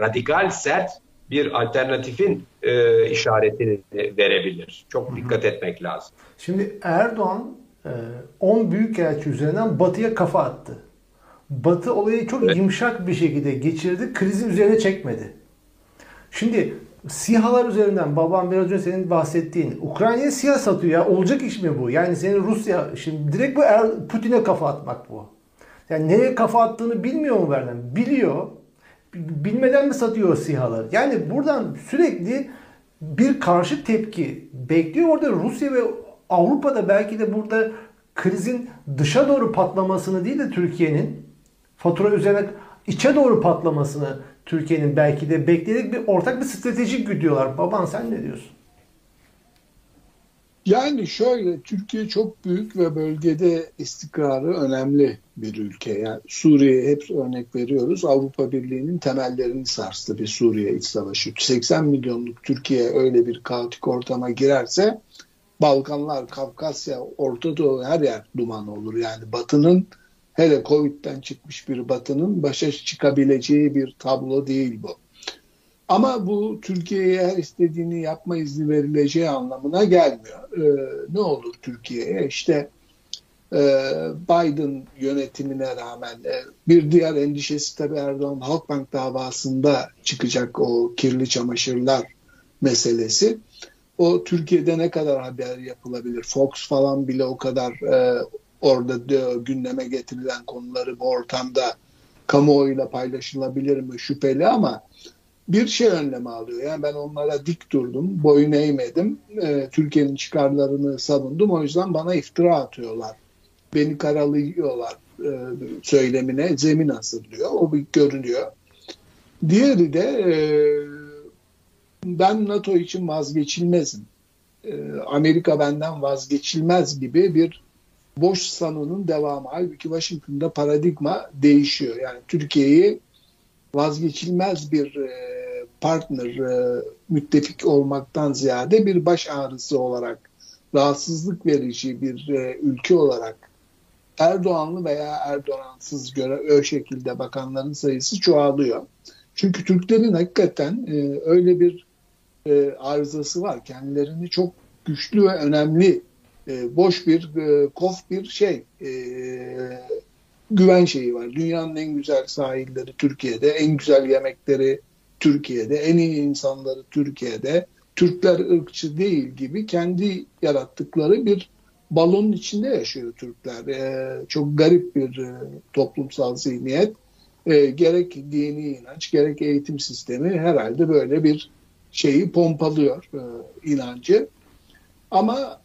radikal sert bir alternatifin e, işaretini verebilir. Çok dikkat etmek lazım. Şimdi Erdoğan 10 e, büyükelçi üzerinden Batı'ya kafa attı. Batı olayı çok evet. yumuşak bir şekilde geçirdi. Krizi üzerine çekmedi. Şimdi SİHA'lar üzerinden babam biraz önce senin bahsettiğin Ukrayna'ya SİHA satıyor ya. Olacak iş mi bu? Yani senin Rusya şimdi direkt bu Putin'e kafa atmak bu. Yani nereye kafa attığını bilmiyor mu Berdan? Biliyor. Bilmeden mi satıyor SİHA'ları? Yani buradan sürekli bir karşı tepki bekliyor. Orada Rusya ve Avrupa'da belki de burada krizin dışa doğru patlamasını değil de Türkiye'nin fatura üzerine içe doğru patlamasını Türkiye'nin belki de bekleyerek bir ortak bir stratejik güdüyorlar. Baban sen ne diyorsun? Yani şöyle Türkiye çok büyük ve bölgede istikrarı önemli bir ülke. Yani Suriye'ye hep örnek veriyoruz. Avrupa Birliği'nin temellerini sarstı bir Suriye iç savaşı. 80 milyonluk Türkiye öyle bir kaotik ortama girerse Balkanlar, Kafkasya, Orta Doğu her yer duman olur. Yani Batı'nın hele Covid'den çıkmış bir Batı'nın başa çıkabileceği bir tablo değil bu. Ama bu Türkiye'ye her istediğini yapma izni verileceği anlamına gelmiyor. Ee, ne olur Türkiye'ye? İşte Biden yönetimine rağmen bir diğer endişesi tabii Erdoğan Halkbank davasında çıkacak o kirli çamaşırlar meselesi. O Türkiye'de ne kadar haber yapılabilir? Fox falan bile o kadar e, orada de, gündeme getirilen konuları bu ortamda kamuoyuyla paylaşılabilir mi şüpheli ama bir şey önleme alıyor. Yani ben onlara dik durdum, boyun eğmedim. E, Türkiye'nin çıkarlarını savundum. O yüzden bana iftira atıyorlar. Beni karalıyorlar e, söylemine zemin hazırlıyor. O bir görünüyor. Diğeri de e, ben NATO için vazgeçilmezim. E, Amerika benden vazgeçilmez gibi bir boş sanının devamı. Halbuki Washington'da paradigma değişiyor. Yani Türkiye'yi vazgeçilmez bir e, partner, e, müttefik olmaktan ziyade bir baş ağrısı olarak, rahatsızlık verici bir e, ülke olarak Erdoğanlı veya Erdoğansız göre o şekilde bakanların sayısı çoğalıyor. Çünkü Türklerin hakikaten öyle bir arızası var. Kendilerini çok güçlü ve önemli boş bir kof bir şey güven şeyi var. Dünyanın en güzel sahilleri Türkiye'de, en güzel yemekleri Türkiye'de, en iyi insanları Türkiye'de. Türkler ırkçı değil gibi kendi yarattıkları bir balonun içinde yaşıyor Türkler. Ee, çok garip bir e, toplumsal zihniyet. E, gerek dini inanç, gerek eğitim sistemi herhalde böyle bir şeyi pompalıyor e, inancı. Ama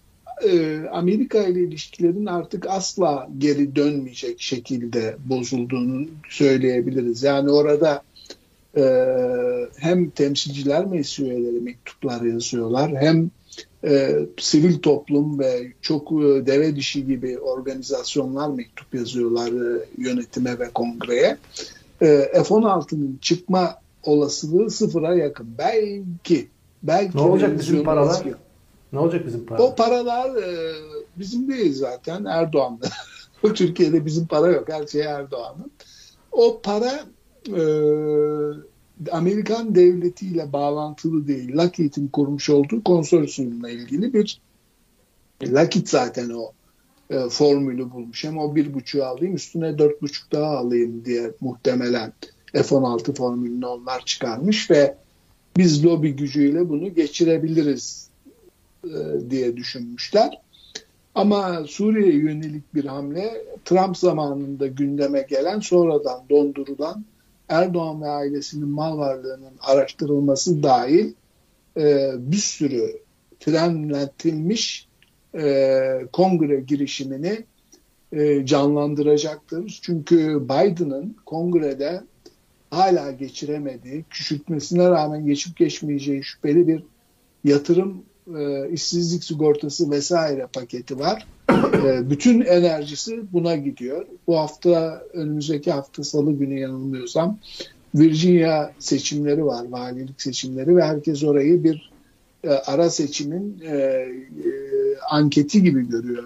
e, Amerika ile ilişkilerin artık asla geri dönmeyecek şekilde bozulduğunu söyleyebiliriz. Yani orada e, hem temsilciler meclis üyeleri mektuplar yazıyorlar hem e, sivil toplum ve çok e, deve dişi gibi organizasyonlar mektup yazıyorlar e, yönetime ve kongreye. E, F-16'nın çıkma olasılığı sıfıra yakın. Belki belki ne olacak bizim paralar? Eski. Ne olacak bizim para? O paralar e, bizim değil zaten Erdoğan'da. Türkiye'de bizim para yok. Her şey Erdoğan'ın. O para e, Amerikan devletiyle bağlantılı değil. Lockheed'in kurmuş olduğu konsorsiyumla ilgili bir Lockheed zaten o e, formülü bulmuş. Hem o bir buçuğu alayım üstüne dört buçuk daha alayım diye muhtemelen F-16 formülünü onlar çıkarmış ve biz lobi gücüyle bunu geçirebiliriz e, diye düşünmüşler. Ama Suriye'ye yönelik bir hamle Trump zamanında gündeme gelen sonradan dondurulan Erdoğan ve ailesinin mal varlığının araştırılması dahil e, bir sürü frenletilmiş e, kongre girişimini e, canlandıracaktır. Çünkü Biden'ın kongrede hala geçiremediği, küçültmesine rağmen geçip geçmeyeceği şüpheli bir yatırım e, işsizlik sigortası vesaire paketi var. E, bütün enerjisi buna gidiyor. Bu hafta önümüzdeki hafta salı günü yanılmıyorsam Virginia seçimleri var, valilik seçimleri ve herkes orayı bir e, ara seçimin e, e, anketi gibi görüyor.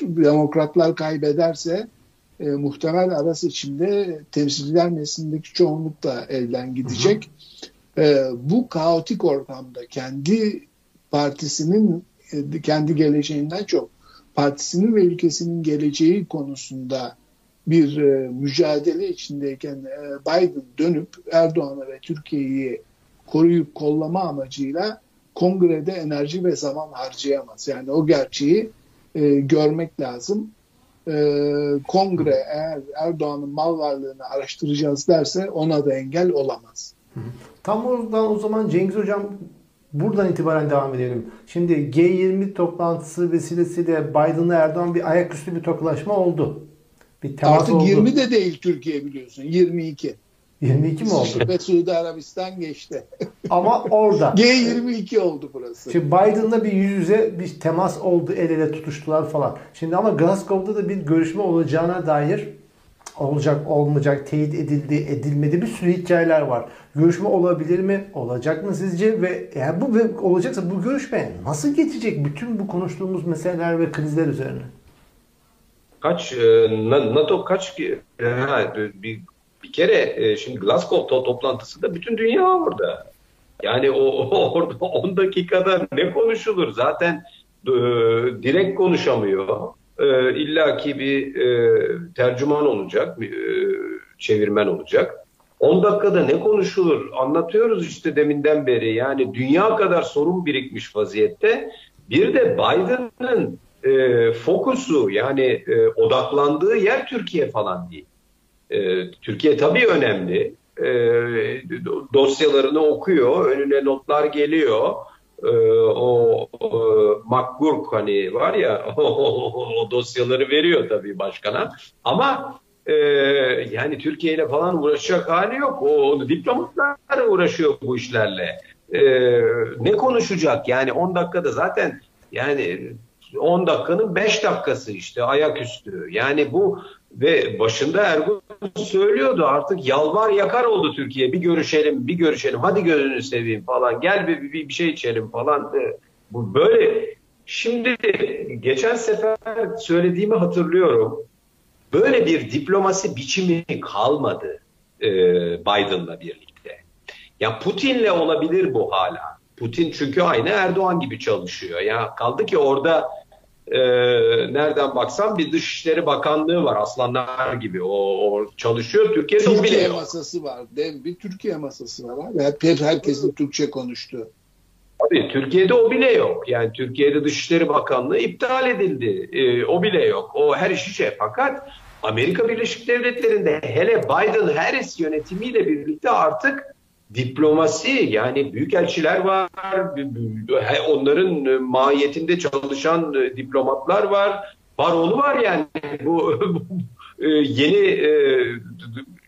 Demokratlar kaybederse e, muhtemel ara seçimde temsilciler meclisindeki çoğunluk da elden gidecek. E, bu kaotik ortamda kendi partisinin e, kendi geleceğinden çok partisinin ve ülkesinin geleceği konusunda bir e, mücadele içindeyken e, Biden dönüp Erdoğan'a ve Türkiye'yi koruyup kollama amacıyla kongrede enerji ve zaman harcayamaz. Yani o gerçeği e, görmek lazım. E, kongre eğer Erdoğan'ın mal varlığını araştıracağız derse ona da engel olamaz. Tam oradan o zaman Cengiz Hocam Buradan itibaren devam edelim. Şimdi G20 toplantısı vesilesiyle Biden'la Erdoğan bir ayaküstü bir tokalaşma oldu. Bir temas Artık oldu. 20 de değil Türkiye biliyorsun. 22. 22 mi oldu? Ve Suudi Arabistan geçti. Ama orada. G22 oldu burası. Şimdi Biden'la bir yüz yüze bir temas oldu. El ele tutuştular falan. Şimdi ama Glasgow'da da bir görüşme olacağına dair olacak olmayacak teyit edildi edilmedi bir sürü hikayeler var. Görüşme olabilir mi? Olacak mı sizce? Ve eğer bu ve olacaksa bu görüşme nasıl geçecek bütün bu konuştuğumuz meseleler ve krizler üzerine? Kaç e, NATO kaç e, ha, bir, bir kere e, şimdi Glasgow toplantısında bütün dünya orada. Yani o, o orada 10 dakikada ne konuşulur? Zaten direkt konuşamıyor. e, illaki bir e, tercüman olacak, bir, e, çevirmen olacak. 10 dakikada ne konuşulur? Anlatıyoruz işte deminden beri. Yani dünya kadar sorun birikmiş vaziyette. Bir de Biden'ın e, fokusu yani e, odaklandığı yer Türkiye falan değil. E, Türkiye tabii önemli. E, dosyalarını okuyor, önüne notlar geliyor. E, o, McGurk hani var ya o, dosyaları veriyor tabii başkana. Ama e, yani Türkiye ile falan uğraşacak hali yok. O diplomatlar uğraşıyor bu işlerle. E, ne konuşacak? Yani 10 dakikada zaten yani 10 dakikanın 5 dakikası işte ayaküstü. Yani bu ve başında Ergun söylüyordu artık yalvar yakar oldu Türkiye. Bir görüşelim, bir görüşelim. Hadi gözünü seveyim falan. Gel bir, bir, bir şey içelim falan. Bu böyle. Şimdi geçen sefer söylediğimi hatırlıyorum. Böyle bir diplomasi biçimi kalmadı e, Biden'la birlikte. Ya Putin'le olabilir bu hala. Putin çünkü aynı Erdoğan gibi çalışıyor. Ya kaldı ki orada e, nereden baksan bir Dışişleri Bakanlığı var aslanlar gibi. O, o çalışıyor. Türkiye'de Türkiye Türkiye masası var. Dev bir Türkiye masası var abi. Hep, herkesin Türkçe konuştuğu. Tabii Türkiye'de o bile yok. Yani Türkiye'de Dışişleri Bakanlığı iptal edildi. E, o bile yok. O her işi şey. Fakat Amerika Birleşik Devletleri'nde hele Biden-Harris yönetimiyle birlikte artık diplomasi yani büyükelçiler var, onların mahiyetinde çalışan diplomatlar var, baroğlu var yani bu yeni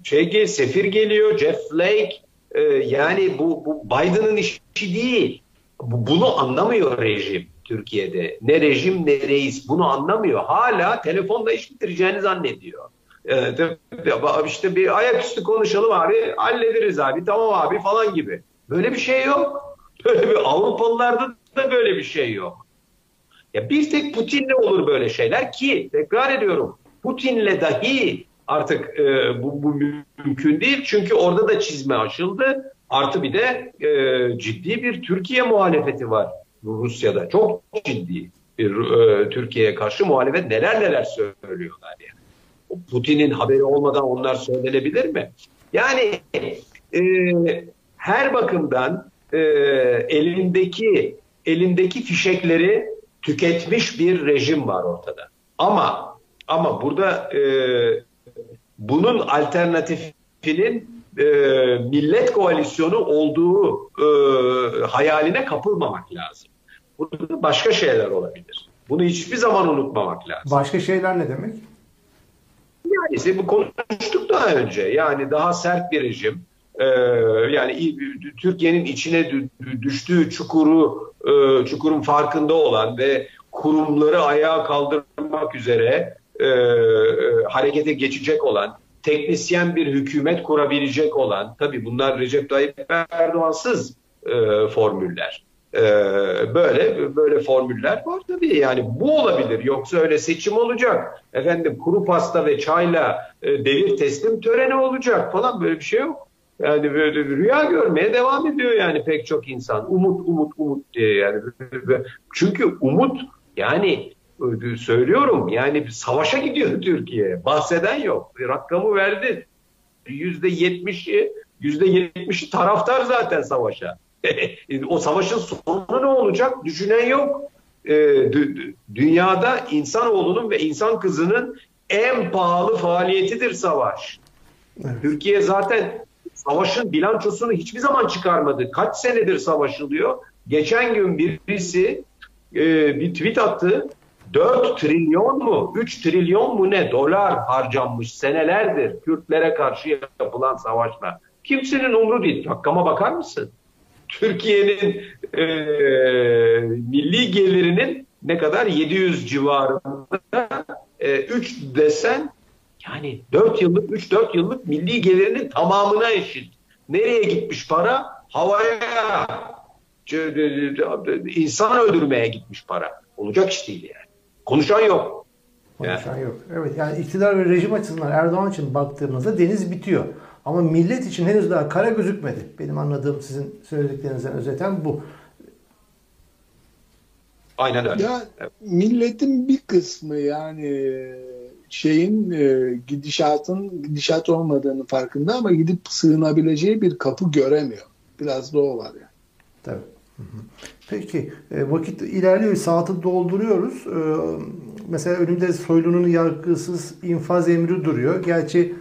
şey sefir geliyor, Jeff Flake yani bu, bu Biden'ın işi değil. Bunu anlamıyor rejim Türkiye'de. Ne rejim ne reis bunu anlamıyor. Hala telefonla iş bitireceğini zannediyor. Evet, işte bir ayaküstü konuşalım abi hallederiz abi tamam abi falan gibi. Böyle bir şey yok. Böyle bir Avrupalılarda da böyle bir şey yok. Ya bir tek Putin'le olur böyle şeyler ki tekrar ediyorum Putin'le dahi artık e, bu, bu mümkün değil. Çünkü orada da çizme aşıldı. Artı bir de e, ciddi bir Türkiye muhalefeti var Rusya'da. Çok ciddi bir e, Türkiye'ye karşı muhalefet neler neler söylüyorlar yani. Putin'in haberi olmadan onlar söylenebilir mi? Yani e, her bakımdan e, elindeki elindeki fişekleri tüketmiş bir rejim var ortada. Ama ama burada e, bunun alternatifinin e, millet koalisyonu olduğu e, hayaline kapılmamak lazım. Burada başka şeyler olabilir. Bunu hiçbir zaman unutmamak lazım. Başka şeyler ne demek? Yani bu konuştuk daha önce. Yani daha sert bir rejim. Ee, yani Türkiye'nin içine düştüğü çukuru e, çukurun farkında olan ve kurumları ayağa kaldırmak üzere e, e, harekete geçecek olan teknisyen bir hükümet kurabilecek olan tabii bunlar Recep Tayyip Erdoğan'sız e, formüller. Ee, böyle böyle formüller var tabii yani bu olabilir yoksa öyle seçim olacak efendim kuru pasta ve çayla e, devir teslim töreni olacak falan böyle bir şey yok. Yani böyle rüya görmeye devam ediyor yani pek çok insan. Umut, umut, umut diye yani. Çünkü umut yani söylüyorum yani savaşa gidiyor Türkiye. Bahseden yok. Rakamı verdi. Yüzde yetmişi, yüzde yetmişi taraftar zaten savaşa. O savaşın sonu ne olacak? Düşünen yok. E, dünyada insanoğlunun ve insan kızının en pahalı faaliyetidir savaş. Evet. Türkiye zaten savaşın bilançosunu hiçbir zaman çıkarmadı. Kaç senedir savaşılıyor? Geçen gün birisi e, bir tweet attı. 4 trilyon mu 3 trilyon mu ne dolar harcanmış senelerdir Kürtlere karşı yapılan savaşla. Kimsenin umru değil. Rakama bakar mısın? Türkiye'nin e, milli gelirinin ne kadar 700 civarında e, 3 desen yani 4 yıllık 3-4 yıllık milli gelirinin tamamına eşit. Nereye gitmiş para? Havaya insan öldürmeye gitmiş para. Olacak iş değil yani. Konuşan yok. Konuşan yani. yok. Evet yani iktidar ve rejim açısından Erdoğan için baktığımızda deniz bitiyor. Ama millet için henüz daha kara gözükmedi. Benim anladığım sizin söylediklerinizden özeten bu. Aynen öyle. Ya milletin bir kısmı yani şeyin e, gidişatın gidişat olmadığını farkında ama gidip sığınabileceği bir kapı göremiyor. Biraz da o var yani. Tabii. Peki e, vakit ilerliyor. Saati dolduruyoruz. E, mesela önümde Soylu'nun yargısız infaz emri duruyor. Gerçi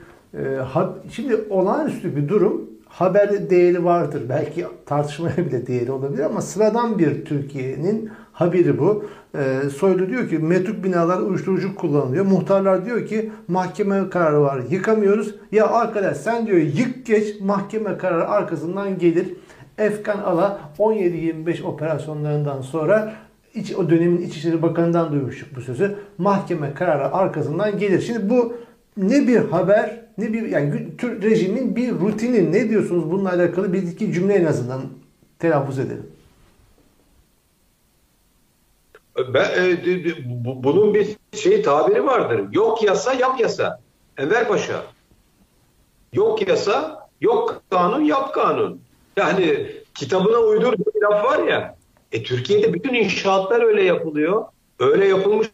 şimdi olağanüstü bir durum. Haber değeri vardır. Belki tartışmaya bile değeri olabilir ama sıradan bir Türkiye'nin haberi bu. E, Soylu diyor ki metruk binalar uyuşturucu kullanılıyor. Muhtarlar diyor ki mahkeme kararı var yıkamıyoruz. Ya arkadaş sen diyor yık geç mahkeme kararı arkasından gelir. Efkan Ala 17-25 operasyonlarından sonra iç, o dönemin İçişleri Bakanı'ndan duymuştuk bu sözü. Mahkeme kararı arkasından gelir. Şimdi bu ne bir haber ne bir yani Türk rejimin bir rutini ne diyorsunuz bununla alakalı bir iki cümle en azından telaffuz edelim. Ben, e, bu, bunun bir şey tabiri vardır. Yok yasa yap yasa. Enver Paşa. Yok yasa yok kanun yap kanun. Yani kitabına uydurduğu bir laf var ya. E, Türkiye'de bütün inşaatlar öyle yapılıyor. Öyle yapılmış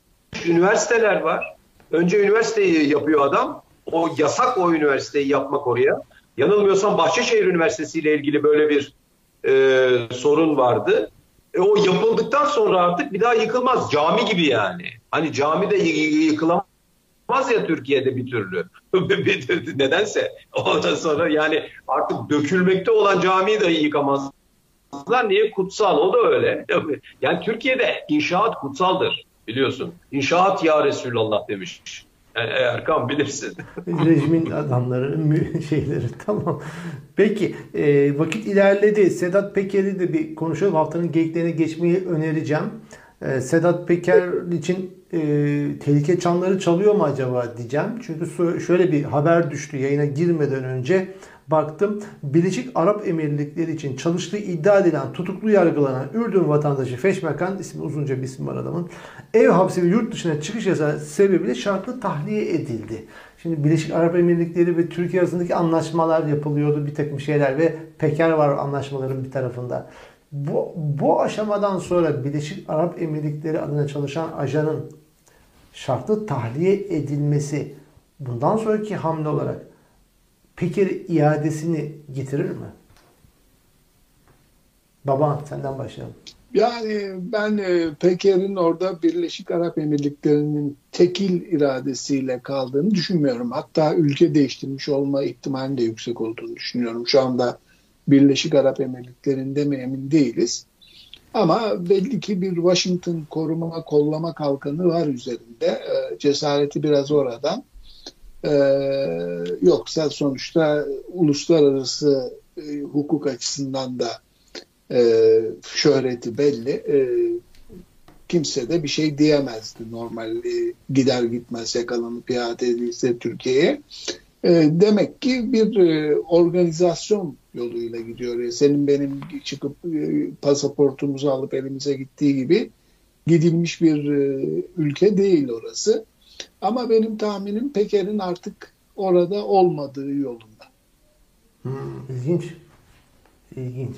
üniversiteler var. Önce üniversiteyi yapıyor adam. O yasak o üniversiteyi yapmak oraya. Yanılmıyorsam Bahçeşehir Üniversitesi ile ilgili böyle bir e, sorun vardı. E, o yapıldıktan sonra artık bir daha yıkılmaz. Cami gibi yani. Hani cami de yıkılamaz ya Türkiye'de bir türlü. Nedense. Ondan sonra yani artık dökülmekte olan camiyi dahi yıkamazlar. Niye? Kutsal. O da öyle. Yani Türkiye'de inşaat kutsaldır biliyorsun. İnşaat ya Resulallah demiş. E, Erkan bilirsin. Rejimin adamları, şeyleri tamam. Peki e, vakit ilerledi. Sedat Peker'i de bir konuşalım. Haftanın geyiklerine geçmeyi önereceğim. E, Sedat Peker için e, tehlike çanları çalıyor mu acaba diyeceğim. Çünkü şöyle bir haber düştü yayına girmeden önce baktım. Birleşik Arap Emirlikleri için çalıştığı iddia edilen tutuklu yargılanan Ürdün vatandaşı Feşmekan ismi uzunca bir isim var adamın. Ev hapsi ve yurt dışına çıkış yasağı sebebiyle şartlı tahliye edildi. Şimdi Birleşik Arap Emirlikleri ve Türkiye arasındaki anlaşmalar yapılıyordu bir takım şeyler ve Peker var anlaşmaların bir tarafında. Bu, bu aşamadan sonra Birleşik Arap Emirlikleri adına çalışan ajanın şartlı tahliye edilmesi bundan sonraki hamle olarak Peker iadesini getirir mi? Baba senden başlayalım. Yani ben e, Peker'in orada Birleşik Arap Emirlikleri'nin tekil iradesiyle kaldığını düşünmüyorum. Hatta ülke değiştirmiş olma ihtimalinin de yüksek olduğunu düşünüyorum. Şu anda Birleşik Arap Emirlikleri'nde mi emin değiliz. Ama belli ki bir Washington koruma kollama kalkanı var üzerinde. E, cesareti biraz oradan. E, yoksa sonuçta uluslararası e, hukuk açısından da e, şöhreti belli. E, kimse de bir şey diyemezdi normal e, gider gitmez yakalanıp iade edilse Türkiye'ye. E, demek ki bir e, organizasyon yoluyla gidiyor. E, senin benim çıkıp e, pasaportumuzu alıp elimize gittiği gibi gidilmiş bir e, ülke değil orası. Ama benim tahminim Peker'in artık orada olmadığı yolunda. Hmm, ilginç. İlginç.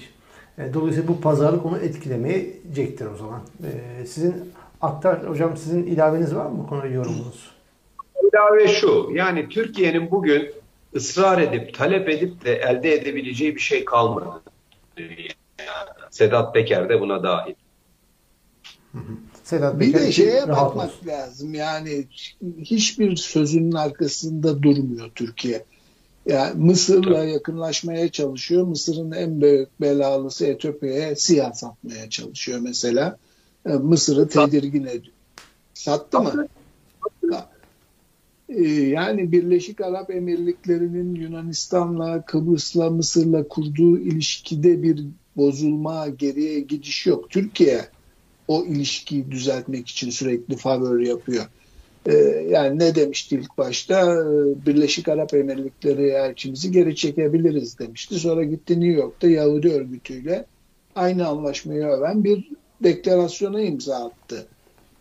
E, dolayısıyla bu pazarlık onu etkilemeyecektir o zaman. E, sizin aktar hocam sizin ilaveniz var mı bu konuda yorumunuz? İlave şu. Yani Türkiye'nin bugün ısrar edip talep edip de elde edebileceği bir şey kalmadı. Sedat Peker de buna dahil. Sedat bir de şeye bakmak olsun. lazım. Yani hiçbir sözünün arkasında durmuyor Türkiye. Yani Mısır'la yakınlaşmaya çalışıyor. Mısır'ın en büyük belalısı Etiyopya'ya siyah satmaya çalışıyor mesela. E, Mısır'ı tedirgin ediyor. Sattı mı? E, yani Birleşik Arap Emirlikleri'nin Yunanistan'la, Kıbrıs'la, Mısır'la kurduğu ilişkide bir bozulma, geriye gidiş yok. Türkiye o ilişkiyi düzeltmek için sürekli favor yapıyor. Ee, yani ne demişti ilk başta? Ee, Birleşik Arap Emirlikleri elçimizi geri çekebiliriz demişti. Sonra gitti New York'ta Yahudi örgütüyle aynı anlaşmayı öven bir deklarasyona imza attı.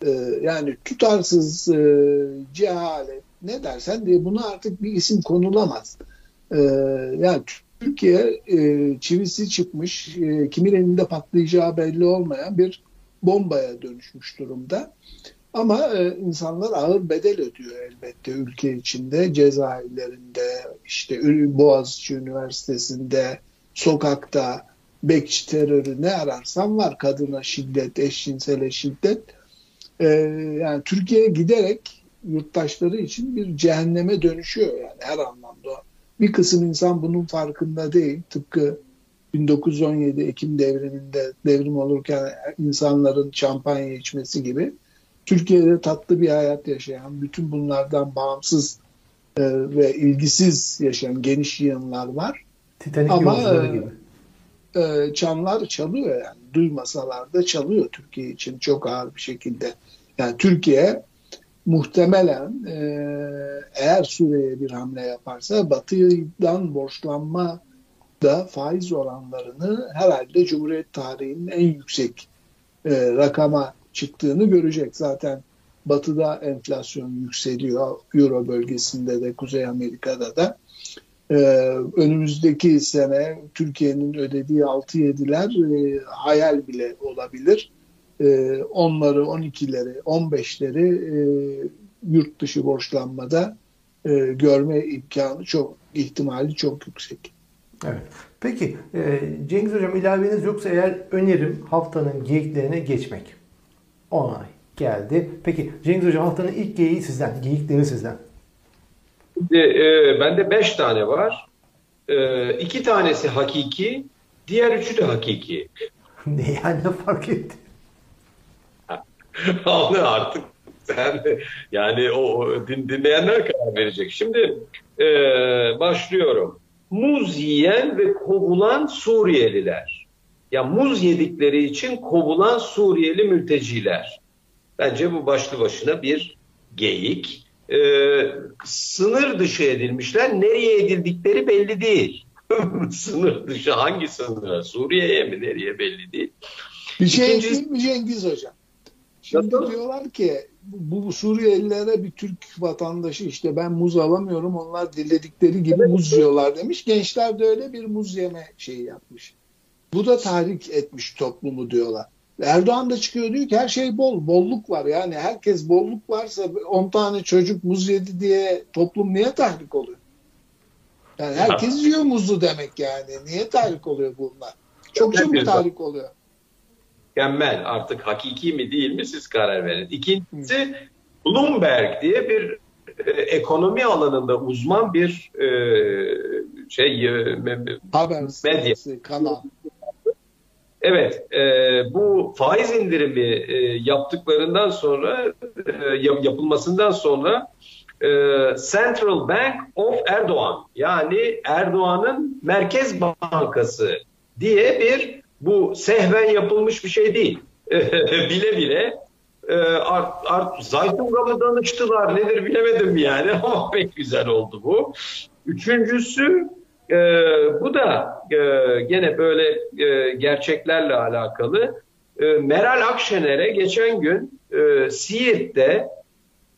Ee, yani tutarsız e, cehalet ne dersen diye buna artık bir isim konulamaz. Yani Türkiye e, çivisi çıkmış, e, kimin elinde patlayacağı belli olmayan bir bombaya dönüşmüş durumda. Ama e, insanlar ağır bedel ödüyor elbette ülke içinde, cezaevlerinde, işte Boğaziçi Üniversitesi'nde, sokakta, bekçi terörü ne ararsan var. Kadına şiddet, eşcinsele şiddet. E, yani Türkiye giderek yurttaşları için bir cehenneme dönüşüyor yani her anlamda. Bir kısım insan bunun farkında değil. Tıpkı 1917 Ekim devriminde devrim olurken insanların şampanya içmesi gibi Türkiye'de tatlı bir hayat yaşayan, bütün bunlardan bağımsız e, ve ilgisiz yaşayan geniş yığınlar var. Titanik Ama e, gibi. E, çanlar çalıyor yani. Duymasalar da çalıyor Türkiye için çok ağır bir şekilde. Yani Türkiye muhtemelen e, eğer Suriye'ye bir hamle yaparsa Batı'dan borçlanma da faiz oranlarını herhalde Cumhuriyet tarihinin en yüksek e, rakama çıktığını görecek. Zaten Batı'da enflasyon yükseliyor. Euro bölgesinde de Kuzey Amerika'da da. Ee, önümüzdeki sene Türkiye'nin ödediği 6-7'ler e, hayal bile olabilir. E, 10'ları, 12'leri, 15'leri e, yurt dışı borçlanmada e, görme imkanı çok, ihtimali çok yüksek. Evet. Peki e, Cengiz Hocam ilaveniz yoksa eğer önerim haftanın geyiklerine geçmek. Onay geldi. Peki Cengiz Hocam haftanın ilk geyiği sizden. Geyikleri sizden. Şimdi, e, bende beş tane var. E, iki tanesi hakiki. Diğer üçü de hakiki. ne yani fark etti? Anlı artık sen yani o din, dinleyenler karar verecek. Şimdi e, başlıyorum. Muz yiyen ve kovulan Suriyeliler ya muz yedikleri için kovulan Suriyeli mülteciler. Bence bu başlı başına bir geyik. Ee, sınır dışı edilmişler. Nereye edildikleri belli değil. sınır dışı hangi sınıra? Suriye'ye mi nereye belli değil. Bir şey İkinci... ekleyeyim mi Cengiz Hocam? Şimdi Nasıl? diyorlar ki bu, Suriyelilere bir Türk vatandaşı işte ben muz alamıyorum onlar diledikleri gibi muz yiyorlar demiş. Gençler de öyle bir muz yeme şeyi yapmış. Bu da tahrik etmiş toplumu diyorlar. Erdoğan da çıkıyor diyor ki her şey bol, bolluk var. Yani herkes bolluk varsa 10 tane çocuk muz yedi diye toplum niye tahrik oluyor? Yani herkes yiyor muzu demek yani. Niye tahrik oluyor bunlar? Çok çabuk tahrik oluyor. Mükemmel. Artık hakiki mi değil mi siz karar verin. İkincisi Bloomberg diye bir e, ekonomi alanında uzman bir e, şey e, Haber medya kanal Evet, e, bu faiz indirimi e, yaptıklarından sonra, e, yapılmasından sonra e, Central Bank of Erdoğan yani Erdoğan'ın Merkez Bankası diye bir bu sehven yapılmış bir şey değil. bile bile e, art, art, Zaytunga mı danıştılar nedir bilemedim yani ama pek güzel oldu bu. Üçüncüsü e, bu da e, gene böyle e, gerçeklerle alakalı. E, Meral Akşener'e geçen gün e, Siirt'te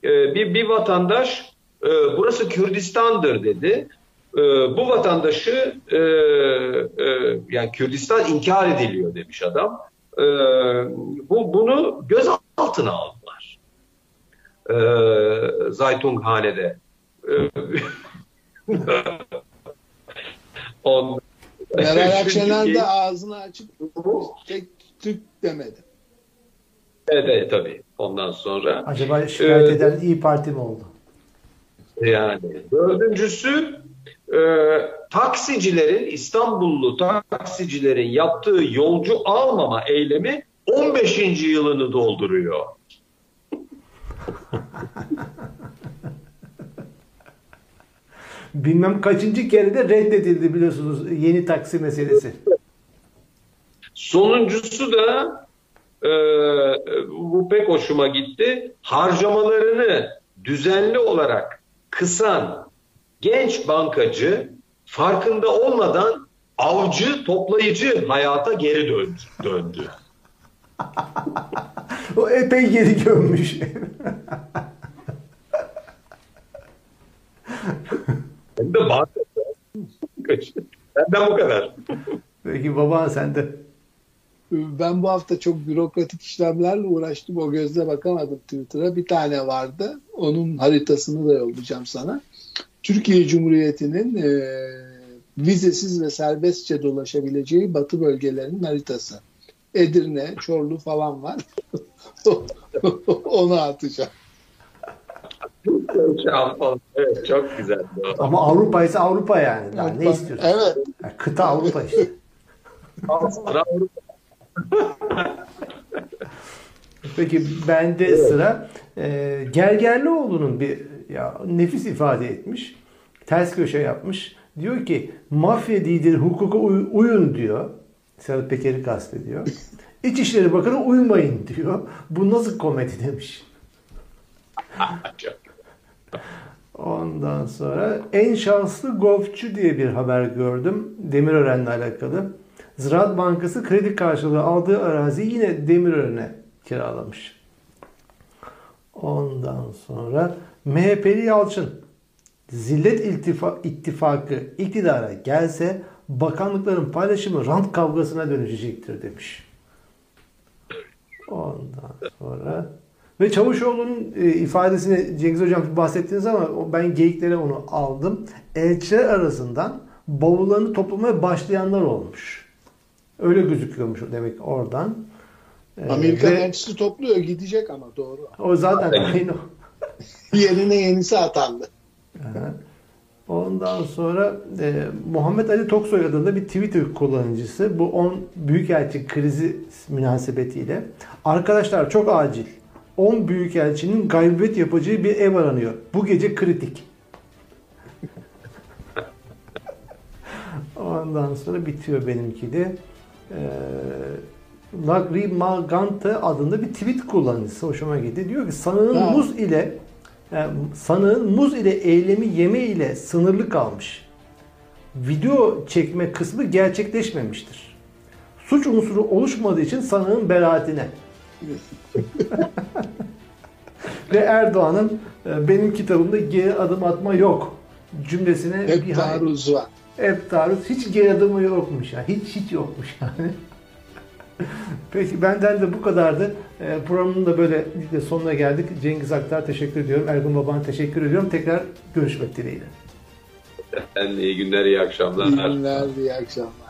e, bir, bir vatandaş e, burası Kürdistan'dır dedi. E, bu vatandaşı e, e, yani Kürdistan inkar ediliyor demiş adam. E, bu bunu gözaltına aldılar. E, Zaytunghane'de. E, On... Meral Akşener de ağzını açıp tek Türk demedi. Evet, evet tabii ondan sonra. Acaba şikayet e, eden İyi Parti mi oldu? Yani dördüncüsü e, taksicilerin İstanbullu taksicilerin yaptığı yolcu almama eylemi 15. yılını dolduruyor. bilmem kaçıncı kere de reddedildi biliyorsunuz yeni taksi meselesi. Sonuncusu da e, bu pek hoşuma gitti. Harcamalarını düzenli olarak kısan genç bankacı farkında olmadan avcı, toplayıcı hayata geri döndü. döndü. o epey geri gömmüş. Hem de banka. Benden bu kadar. Peki baban sende. Ben bu hafta çok bürokratik işlemlerle uğraştım. O gözle bakamadım Twitter'a. Bir tane vardı. Onun haritasını da yollayacağım sana. Türkiye Cumhuriyeti'nin e, vizesiz ve serbestçe dolaşabileceği batı bölgelerinin haritası. Edirne, Çorlu falan var. Onu atacağım. evet, çok güzel. Ama Avrupa ise Avrupa yani. Daha ne istiyorsun? Evet. Ya kıta Avrupa işte. Avrupa. Peki bende sıra e, Gergerlioğlu'nun bir ya nefis ifade etmiş. Ters köşe yapmış. Diyor ki mafya lider hukuka uy- uyun diyor. Serhat Peker'i kastediyor. İçişleri Bakanı uymayın diyor. Bu nasıl komedi demiş. Ondan sonra en şanslı golfçü diye bir haber gördüm. Demirören'le alakalı. Ziraat Bankası kredi karşılığı aldığı araziyi yine Demirören'e kiralamış. Ondan sonra MHP'li Yalçın Zillet İltifa- İttifakı iktidara gelse bakanlıkların paylaşımı rant kavgasına dönüşecektir demiş. Ondan sonra ve Çavuşoğlu'nun e, ifadesini Cengiz Hocam bahsettiniz ama ben geyiklere onu aldım. Elçiler arasından bavullarını toplamaya başlayanlar olmuş. Öyle gözüküyormuş demek oradan. E, Amerikan ve elçisi topluyor gidecek ama doğru. o zaten aynı. Yerine yenisi atandı. Ondan sonra e, Muhammed Ali Toksoy adında bir Twitter kullanıcısı bu 10 büyükelçi krizi münasebetiyle arkadaşlar çok acil 10 büyükelçinin gaybet yapacağı bir ev aranıyor. Bu gece kritik. Ondan sonra bitiyor benimki de. Ee, Lagri Magante adında bir tweet kullanıcısı hoşuma gitti. Diyor ki sanığın Ha. muz ile yani sanığın muz ile eylemi yeme ile sınırlı kalmış. Video çekme kısmı gerçekleşmemiştir. Suç unsuru oluşmadığı için sanığın beraatine. Ve Erdoğan'ın e, benim kitabımda geri adım atma yok cümlesine Hep bir taarruz var. hep taarruz. Hiç geri adımı yokmuş ya. Hiç hiç yokmuş yani. Peki benden de bu kadardı. Ee, programın da böyle sonuna geldik. Cengiz Aktar teşekkür ediyorum. Ergun Baban teşekkür ediyorum. Tekrar görüşmek dileğiyle. Ben iyi günler, iyi akşamlar. İyi günler, iyi akşamlar.